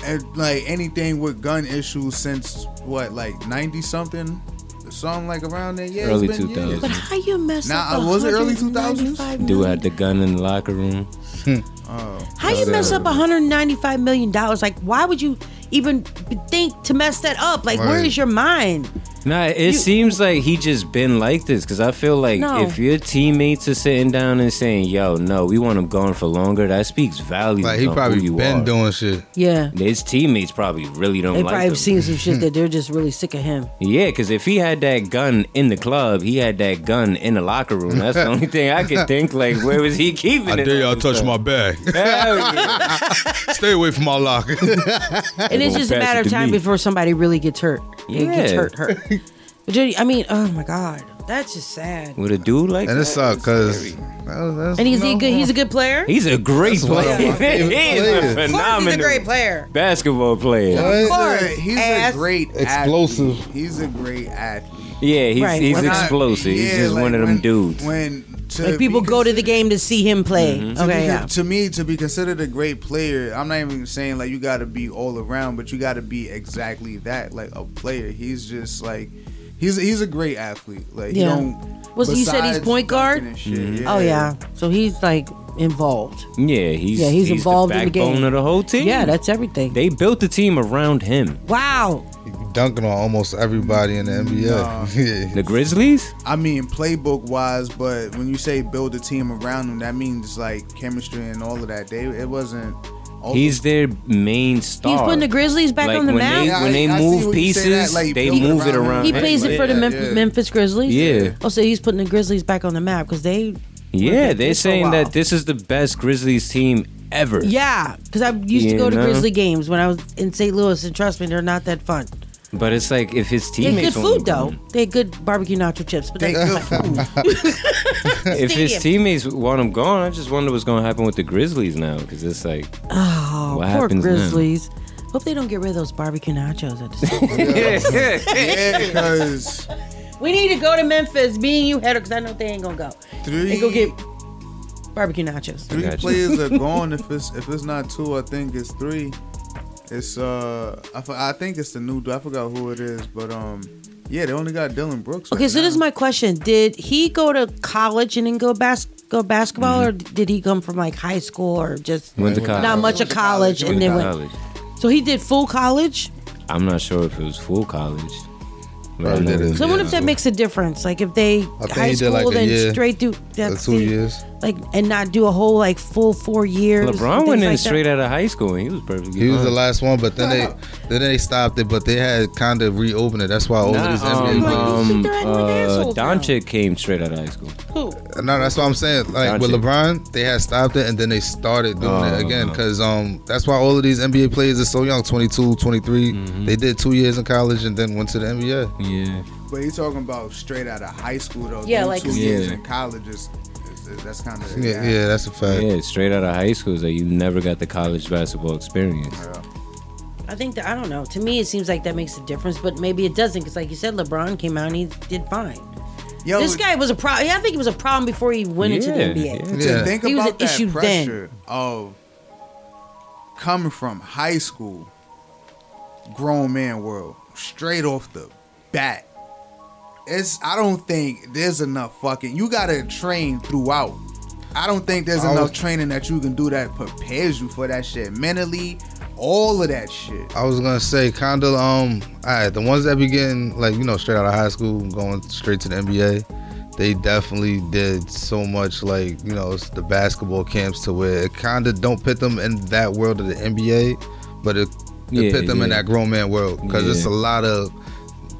eh, like anything with gun issues since what, like ninety something, something like around there. Yeah, Early it's been 2000s. but how you mess Nah, up? was it early 195 2000s? Dude had the gun in the locker room. Hmm. Oh, How you mess up 195 million dollars? Like, why would you even think to mess that up? Like, where Right. is your mind? Nah, it You- seems like he just been like this because I feel like No. if your teammates are sitting down and saying, "Yo, no, we want him gone for longer," that speaks value. Like he probably who you been are. doing shit. Yeah. His teammates probably really don't They like probably him. have seen some shit that they're just really sick of him. Yeah, because if he had that gun in the club, he had that gun in the locker room. That's the only thing I could think. Like, where was he keeping I it? I dare y'all touch time? my bag. Hell yeah. Stay away from my locker. And it's just a matter of time me. before somebody really gets hurt. It gets Yeah. hurt, hurt. But I mean, oh my god, that's just sad. With a dude like and that, it sucked because And he's he good. He's a good player. he's a great That's one player. my favorite He's players. a Of Of course, phenomenal he's a great player. basketball player. Of course, He's a, he's ass. a great Explosive. Athlete. He's a great athlete. Yeah, he's Right. he's When I- explosive. he's Yeah, just like one of them when- dudes. When to Like people be go to the game to see him play. Mm-hmm. To, Okay, be, yeah. to me, to be considered a great player, I'm not even saying like you got to be all around, but you got to be exactly that, like a player. He's just like he's he's a great athlete. Like he Yeah. don't. Was you said he's point guard? shit, Mm-hmm. Oh yeah, so he's like involved. Yeah, he's Yeah, he's involved the in the backbone game. of the whole team. Yeah, that's everything. they built the team around him. Wow. dunking on almost everybody in the NBA. Nah. yeah. The Grizzlies. I mean, playbook wise, but when you say build a team around him, that means like chemistry and all of that. They it wasn't. All- He's their main star. He's putting the Grizzlies back Like, on the when map. They, Yeah, when they I- I move what pieces, that, like, they it move it around around. he him. plays it for the Yeah, Mem- yeah. Memphis Grizzlies. Yeah. Oh, so he's putting the Grizzlies back on the map because they. Yeah, they're this for a saying that this is the best Grizzlies team ever. Yeah, because I used to You go to? Grizzly games when I was in St. Louis, and trust me, they're not that fun. But it's like if his They had teammates good want food him though. gone. They had good barbecue nacho chips, but They that's good food. If his Stadium. teammates want him gone, I just wonder what's gonna happen with the Grizzlies now. Because it's like, Oh, What poor happens then? Grizzlies. Hope they don't get rid of those barbecue nachos at the stadium. yeah, because we need to go to Memphis. Me and you head because I know they ain't gonna go. three They go get barbecue nachos. three got you. players are gone. If it's if it's not two, I think it's three. It's uh, I, I think it's the new. I forgot who it is, but um, yeah, they only got Dillon Brooks. Okay, right so this is my question: Did he go to college and then go bas- go basketball, or did he come from like high school or just Went to college. not much of college and then went? college. So he did full college. I'm not sure if it was full college. But I Probably know did it. So what if that makes a difference? Like if they high school like, a then year straight through that's two the- years. Like and not do a whole like full four years. LeBron went in like that? straight out of high school and he was perfectly He was the last one, but then they then they stopped it. But they had kind of reopened it. That's why all Nah, of these um, NBA players. um, They're acting like uh. Doncic came straight out of high school. Who? No, that's what I'm saying. Like with LeBron, they had stopped it and then they started doing Oh. it again because um that's why all of these NBA players are so young, 22, 23. Mm-hmm. They did two years in college and then went to the NBA. Yeah. But he's talking about straight out of high school though. Yeah, like- two years in college is, is, is that's kind of Yeah, yeah, that's a fact. Yeah, straight out of high school, is that you never got the college basketball experience. I think that I don't know. To me, it seems like that makes a difference, but maybe it doesn't because, like you said, LeBron came out and he did fine. Yo, this guy was a problem. I think it was a problem before he went into the NBA. yeah. to Yeah. think He was about an that issue pressure of coming from high school, grown man world, straight off the bat. It's I don't think there's enough fucking. You gotta train throughout. I don't think there's I enough was- training that you can do that prepares you for that shit mentally. All of that shit. I was gonna say kind of um all right the ones that be getting like you know straight out of high school going straight to the NBA they definitely did so much like you know the basketball camps to where it kind of don't put them in that world of the NBA but it, it Yeah, put them in that grown man world because it's a lot of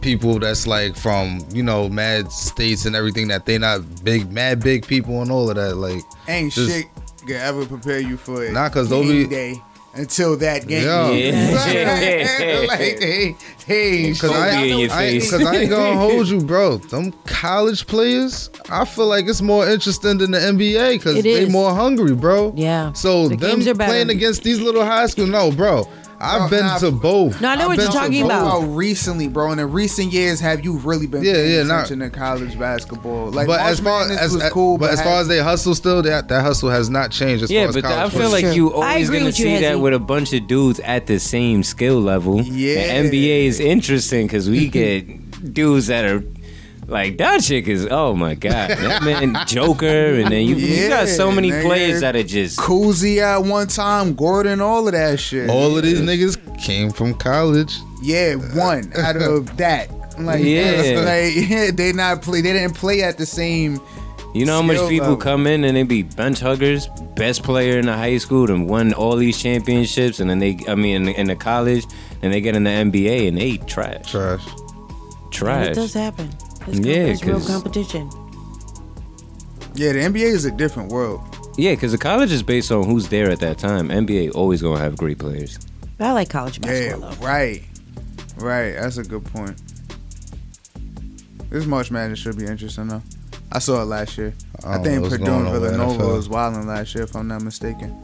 people that's like from you know mad states and everything that they not big mad big people and all of that like Ain't just- shit can ever prepare you for it. Nah, 'cause they'll be- day until that game. Yeah. Yeah. like they, they ain't Cause Kobe I, I, cause I ain't gonna hold you, bro. Them college players, I feel like it's more interesting than the NBA because they more hungry, bro. Yeah. So The them games are playing against these little high school, no, bro. I've been nah, to both. No, I know I've what you're talking both. about. recently, bro. In the recent years, have you really been Yeah, paying yeah, nah. attention to college basketball? Like, but March as far Madness as, was cool, but as far as they hustle, still that that hustle has not changed. As Yeah, far as but I college feel players. like Sure. you I always gonna with you, see that with a bunch of dudes at the same skill level. Yeah. The NBA is interesting because we get dudes that are like that chick is oh my god that man Joker and then you, you got so many nigga. players that are just Koozie at one time, Gordon, all of that shit. all of these niggas came from college. Yeah, one out of that. Like, Yeah. like they not play. They didn't play at the same. You know how much people level. come in and they be bench huggers, best player in the high school, and won all these championships, and then they, I mean, in the, in the college, and they get in the NBA and they trash, trash, trash. It does happen. It's, Yeah, it's real 'cause- competition. Yeah, the NBA is a different world. Yeah, because the college is based on who's there at that time. NBA always gonna have great players. But I like college Yeah, basketball though. right, right. That's a good point. This March Madness should be interesting though. I saw it last year. I I, think Purdue and Villanova NFL. was wilding last year, if I'm not mistaken.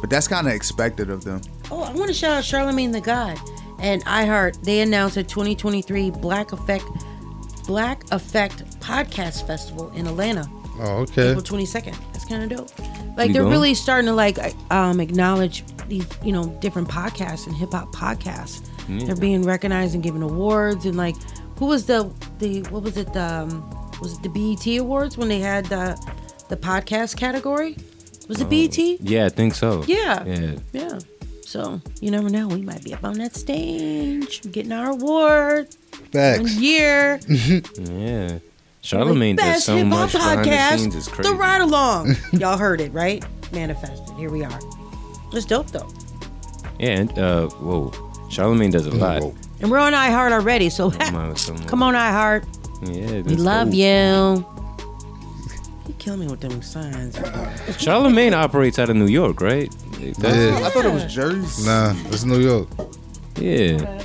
But that's kind of expected of them. Oh, I want to shout out Charlamagne tha God and iHeart. They announced a 2023 Black Effect Black Effect Podcast Festival in Atlanta. Oh, okay. April 22nd. That's kind of dope. Like You they're going? really starting to like um acknowledge these, you know, different podcasts and hip hop podcasts. Yeah. They're being recognized and given awards and like who was the the what was it the um, was it the BET awards when they had the the podcast category? Was it BET? Yeah, I think so. Yeah. Yeah. Yeah. So you never know. We might be up on that stage getting our award. Facts. One year. yeah. Charlamagne does Best so hip hop much behind the scenes. It's podcast. crazy. The ride along. Y'all heard it, right? Manifested. Here we are. It's dope though. Yeah. And, uh, whoa. Charlamagne does a lot. And we're on iHeart already, so Come on, someone. come iHeart. Yeah. We love dope. you. You kill me with them signs. Charlemagne operates out of New York, right? Yeah. I thought it was Jersey. Nah, it's New York. Yeah.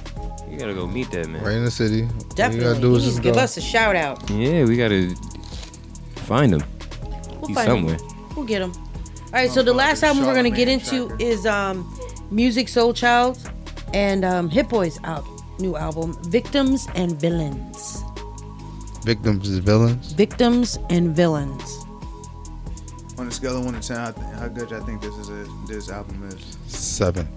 You gotta go meet that man. Right in the city. All you Definitely. gotta do You is just to give go. us a shout out. Yeah, we gotta find him. We'll He's find somewhere. him. We'll get him. All right, so the last album we're gonna get into is um, Musiq Soulchild and um, Hit-Boy's out new album, Victims and Villains. Victims and villains. Victims and Villains. On a scale of one to ten, how, how good I think this is a, this album is. Seven.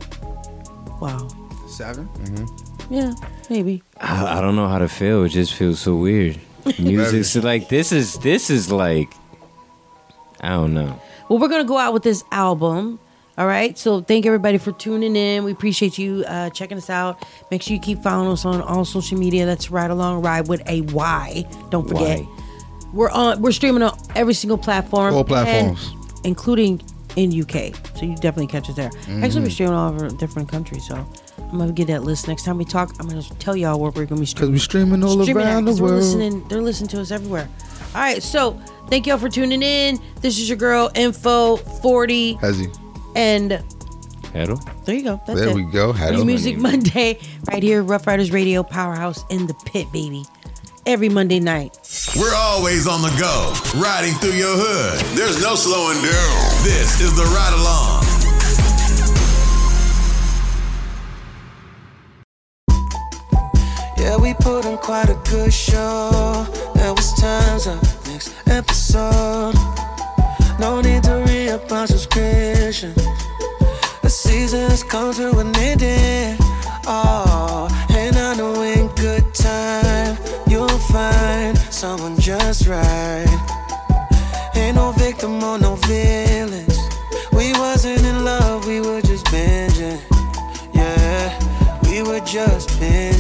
Wow. Seven. Mm-hmm. Yeah, maybe. I, I don't know how to feel. It just feels so weird. Music's like this is this is like I don't know. Well, we're gonna go out with this album. All right. So thank everybody for tuning in. We appreciate you uh, checking us out. Make sure you keep following us on all social media. That's Ride Along Ride with a Y. Don't forget. Y. We're on. We're streaming on every single platform. All platforms. and- including in UK. So you definitely catch us there. Actually, we're Mhm. streaming all over different countries. So I'm gonna get that list next time we talk. I'm gonna tell y'all where we're gonna be Cause streaming. we streaming all streaming at, around the 'cause we're world. listening. They're listening to us everywhere. All right. So thank y'all for tuning in. This is your girl Info 40 Hezzy. and Hello. there you go. That's There it. we go. Hello. New Music Monday, right here, Ruff Ryders Radio Powerhouse in the pit, baby. Every Monday night. We're always on the go, riding through your hood. There's no slowing down. This is the ride along. Yeah, we put on quite a good show. There was times up next episode. No need to re up our subscription. The season has come to an ending. Oh, and I know in good time you'll find someone just right. Ain't no victim or no villains. We wasn't in love, we were just binging. Yeah, we were just binging.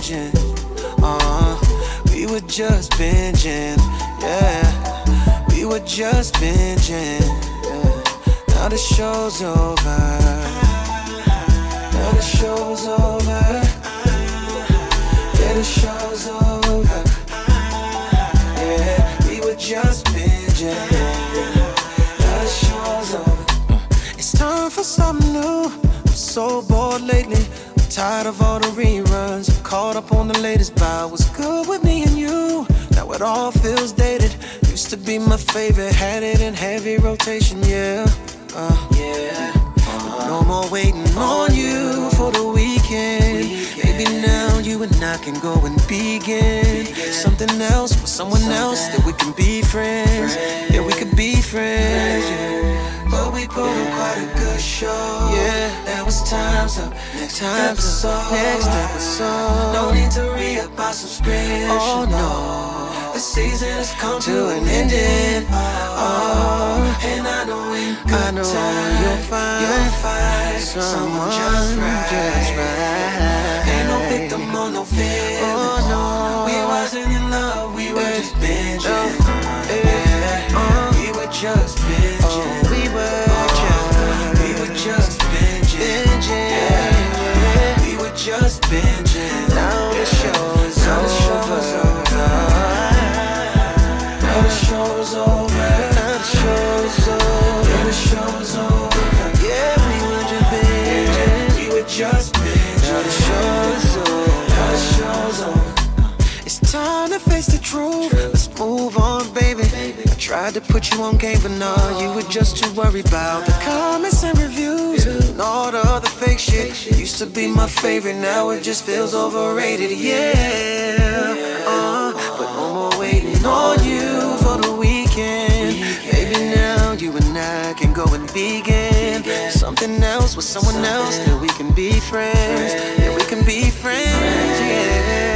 Uh, we were just binging. Yeah, we were just binging. Yeah. Now the show's over. Now the show's over. Yeah, the show's over. Yeah, we were just binging. Now the show's over. It's time for something new. I'm so bored lately. I'm tired of all the reruns. I'm caught up on the latest buy. What's good it all feels dated. Used to be my favorite. Had it in heavy rotation, yeah. Uh, yeah. No more waiting on you for the weekend. Maybe now you and I can go and begin something else with someone else that we can be friends. Yeah, we could be friends. Yeah. But we put on quite a good show. Yeah, there was times up, next episode, next episode. No need to re up our subscription. Oh no, the season has come to an end. Oh, and I know in good I know time you'll find, you'll find someone, just right. Just right. Ain't no victim or no fear. Oh, no. We wasn't in love, we were it's, just binging. Oh, yeah. Uh. oh. We were just binging. We were just, we binging. Yeah. We were just binging. true. Let's move on, baby. I tried to put you on game, but nah, you were just too worried about the comments and reviews and all the other fake shit. Used to be my favorite, now it just feels overrated. Yeah, uh, but no more waiting on you for the weekend. Maybe now you and I can go and begin something else with someone else. Then we can be friends. Yeah, we can be friends. Yeah.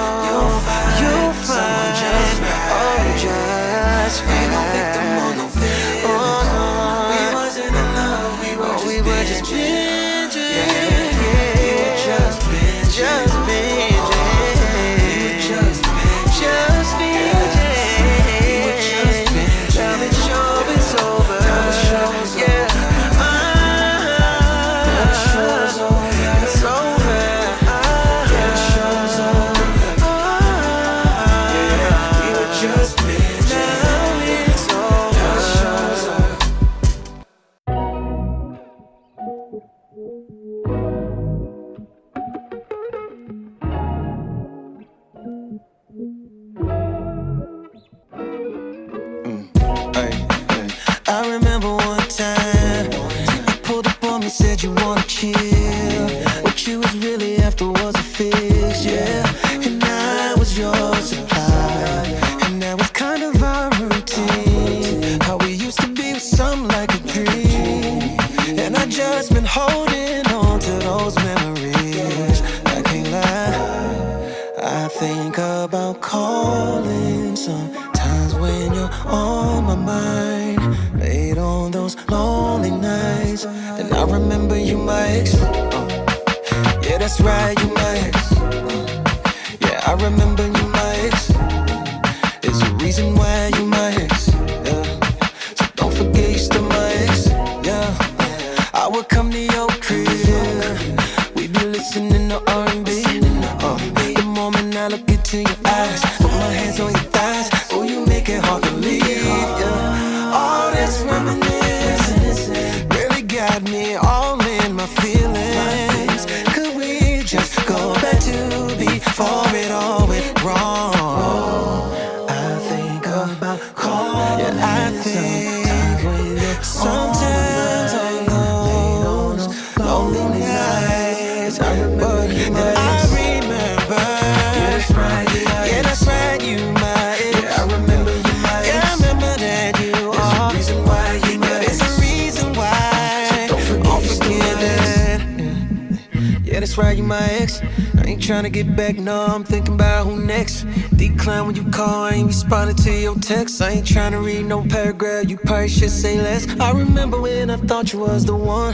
text. I ain't trying to read no paragraph. You probably should say less. I remember when I thought you was the one.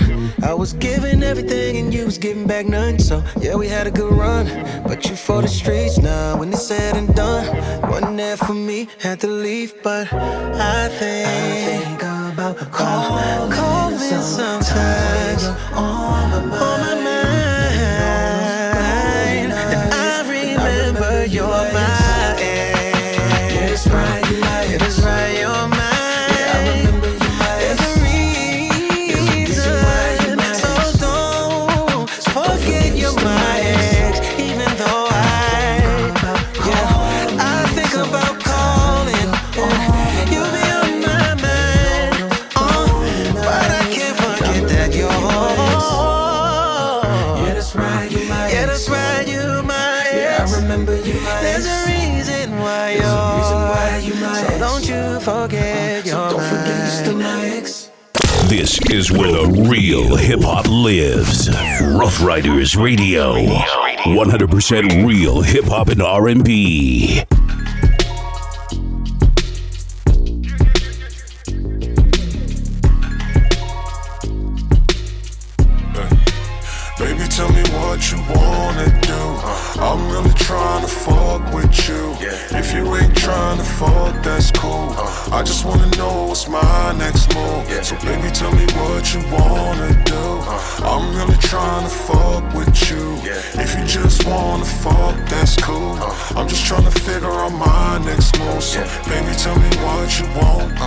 I was giving everything and you was giving back none. So yeah, we had a good run, but you for the streets now. When it's said and done, wasn't there for me. Had to leave, but I think, I think about calling, calling sometimes. sometimes. hip hop lives. Ruff Ryders Radio. 100% real hip hop and R&B. Baby, tell me what you wanna do. I'm really trying to fuck with you. If you ain't trying to fuck, that's cool. I just wanna know what's my next move. So baby, tell me what you wanna do. I'm really trying to fuck with you. If you just wanna fuck, that's cool. I'm just trying to figure out my next move. So baby, tell me what you want.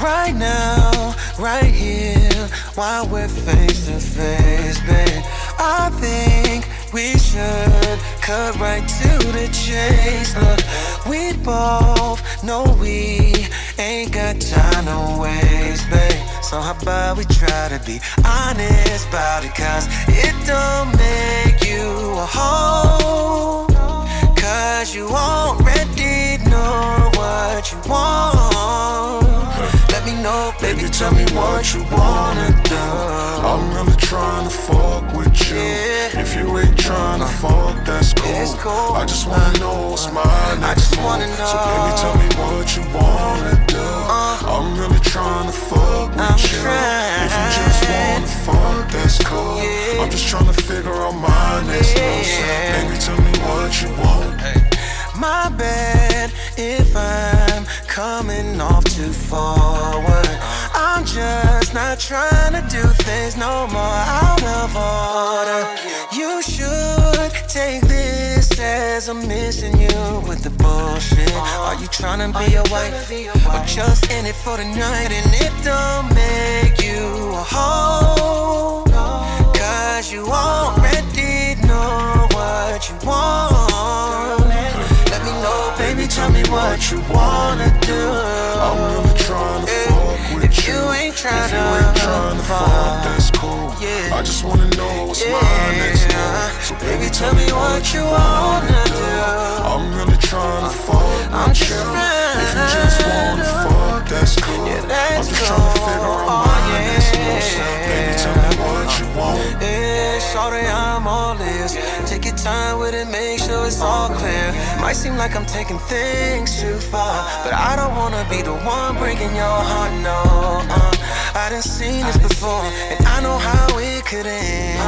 Right now, right here, while we're face to face, babe. I think we should cut right to the chase. Look, we both know we ain't got time to waste, babe. So how about we try to be honest about it? Cause it don't make you a hoe. Cause you already know what you want. Let me know, baby, tell me what you wanna do. I'm really trying to fuck with you. If you ain't trying to fuck, that's cool. I just wanna know what's my next move. So baby, tell me what you wanna do. Uh. I'm really trying to fuck with you. If you just wanna fuck, that's cool. I'm just trying to figure out my next move. So baby, tell me what you want. My bad if I'm coming off too forward. I'm just not trying to do things no more out of order. You should take this as I'm missing you with the bullshit. Are you trying to be a wife or just in it for the night? And it don't make you a hoe. Cause you already know what you want. Tell me what you wanna do. I'm really trying to fuck with if you. you ain't trying If you ain't trying to fuck, that's cool. Yeah. I just wanna know what's my next move. So baby, tell me what you wanna do. I'm really trying to fuck with you. If you just wanna fuck, that's cool. I'm just trying to figure out my oh, next move. So baby, tell me you want. Yeah, shorty, I'm all ears. Take your time with it, make sure it's all clear. Might seem like I'm taking things too far, but I don't wanna be the one breaking your heart. No, uh, I done seen this before, and I know how it could end.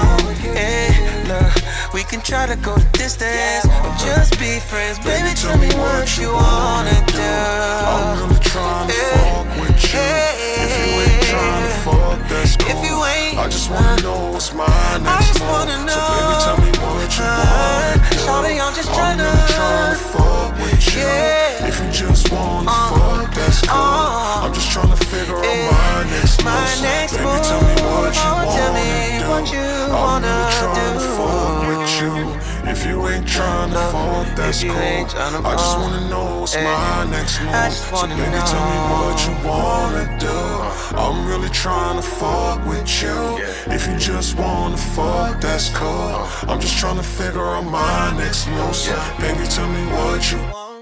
Yeah, look, we can try to go the distance, or just be friends. Baby, tell me what you wanna do. I'm really trying to fuck with you. If you ain't trying to fuck, that's cool. If you ain't, I just wanna know what's my next move. So baby, tell me what you wanna do. I'm just trying to, really trying to fuck with you. If you just wanna fuck, that's cool. I'm just trying to figure out my next move. My So baby, move. tell me what you Oh, wanna do. I'm really trying to fuck with you. If you ain't trying to fuck, that's cool. I just wanna know what's eh, my next move. So baby, tell me what you wanna do. I'm really trying to fuck with you. If you just wanna fuck, that's cool. I'm just trying to figure out my next move. So baby, tell me what you What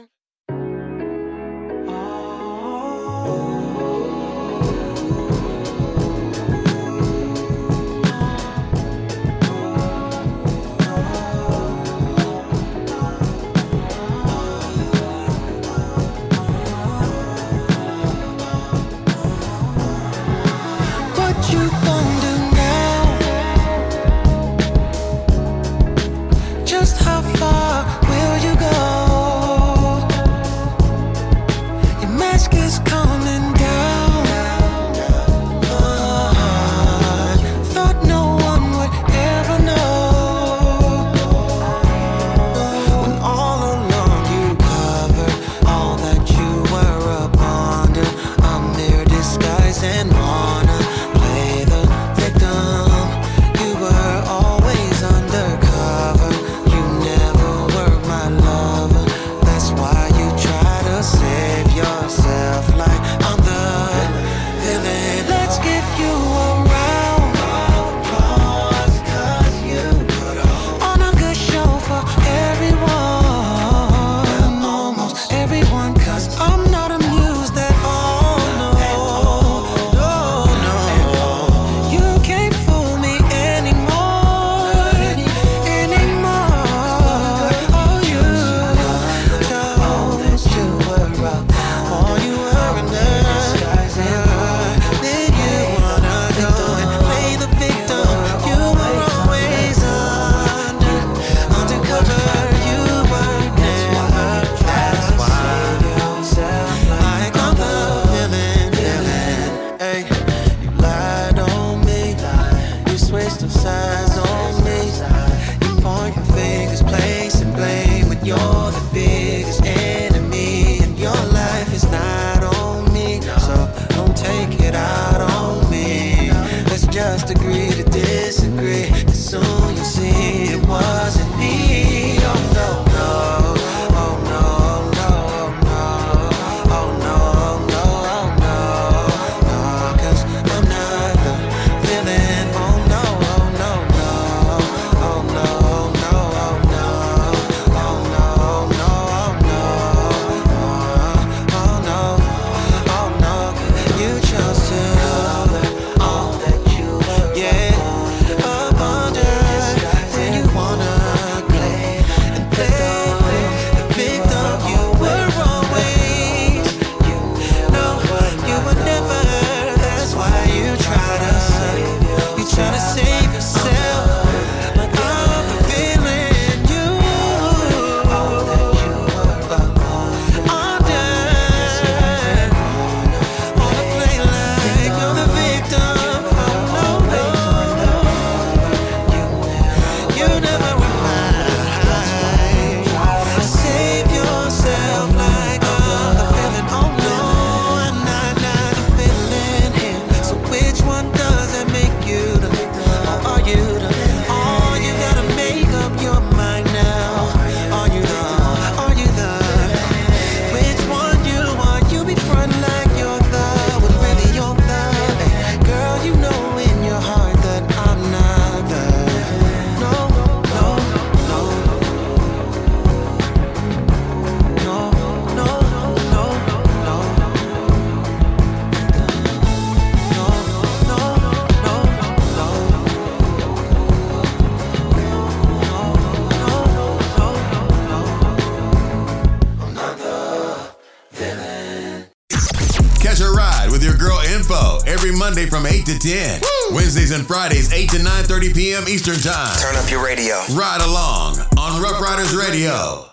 every Monday from 8 to 10. Woo! Wednesdays and Fridays, 8 to 9 30 p.m. Eastern Time. Turn up your radio. Ride along on Ruff Ryders Radio.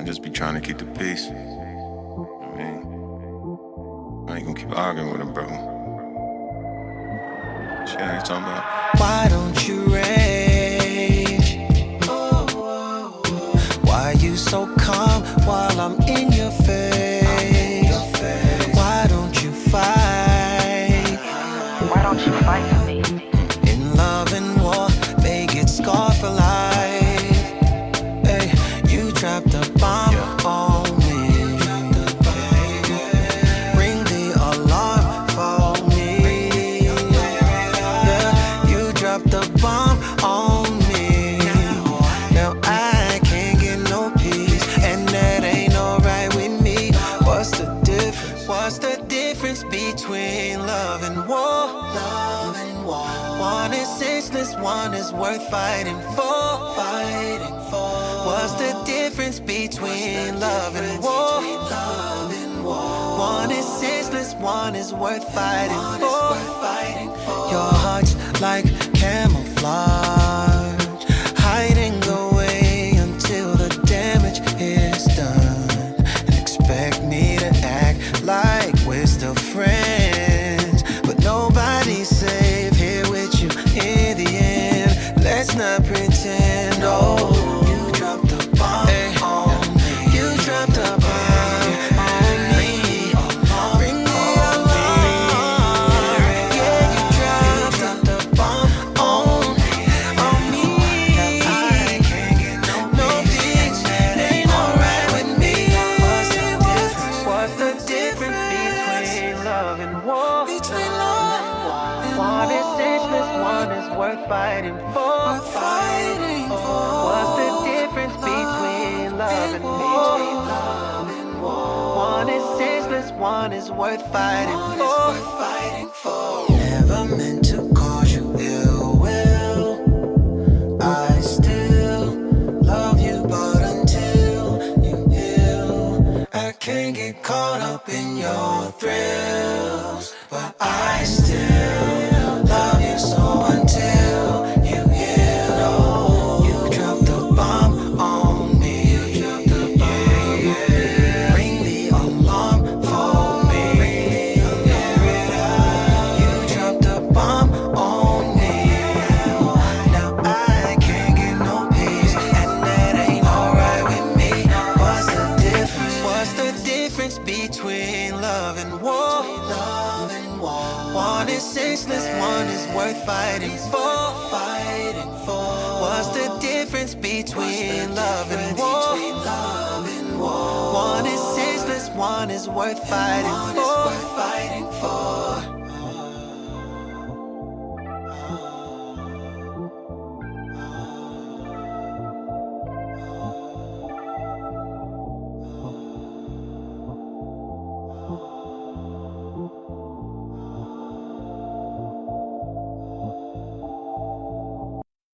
I just be trying to keep the peace. I mean, I ain't gonna keep arguing with him, bro. Shit, ain't talking about. Why don't you? worth fighting for. Fighting for. What's the difference between, the love, difference and between love and war? One is senseless, one is worth, fighting, one for. Is worth fighting for. Your heart's like camouflage. worth fighting for. for. Never meant to cause you ill will. I still love you, but until you heal, I can't get caught up in your thrills. But I. one is worth fighting for.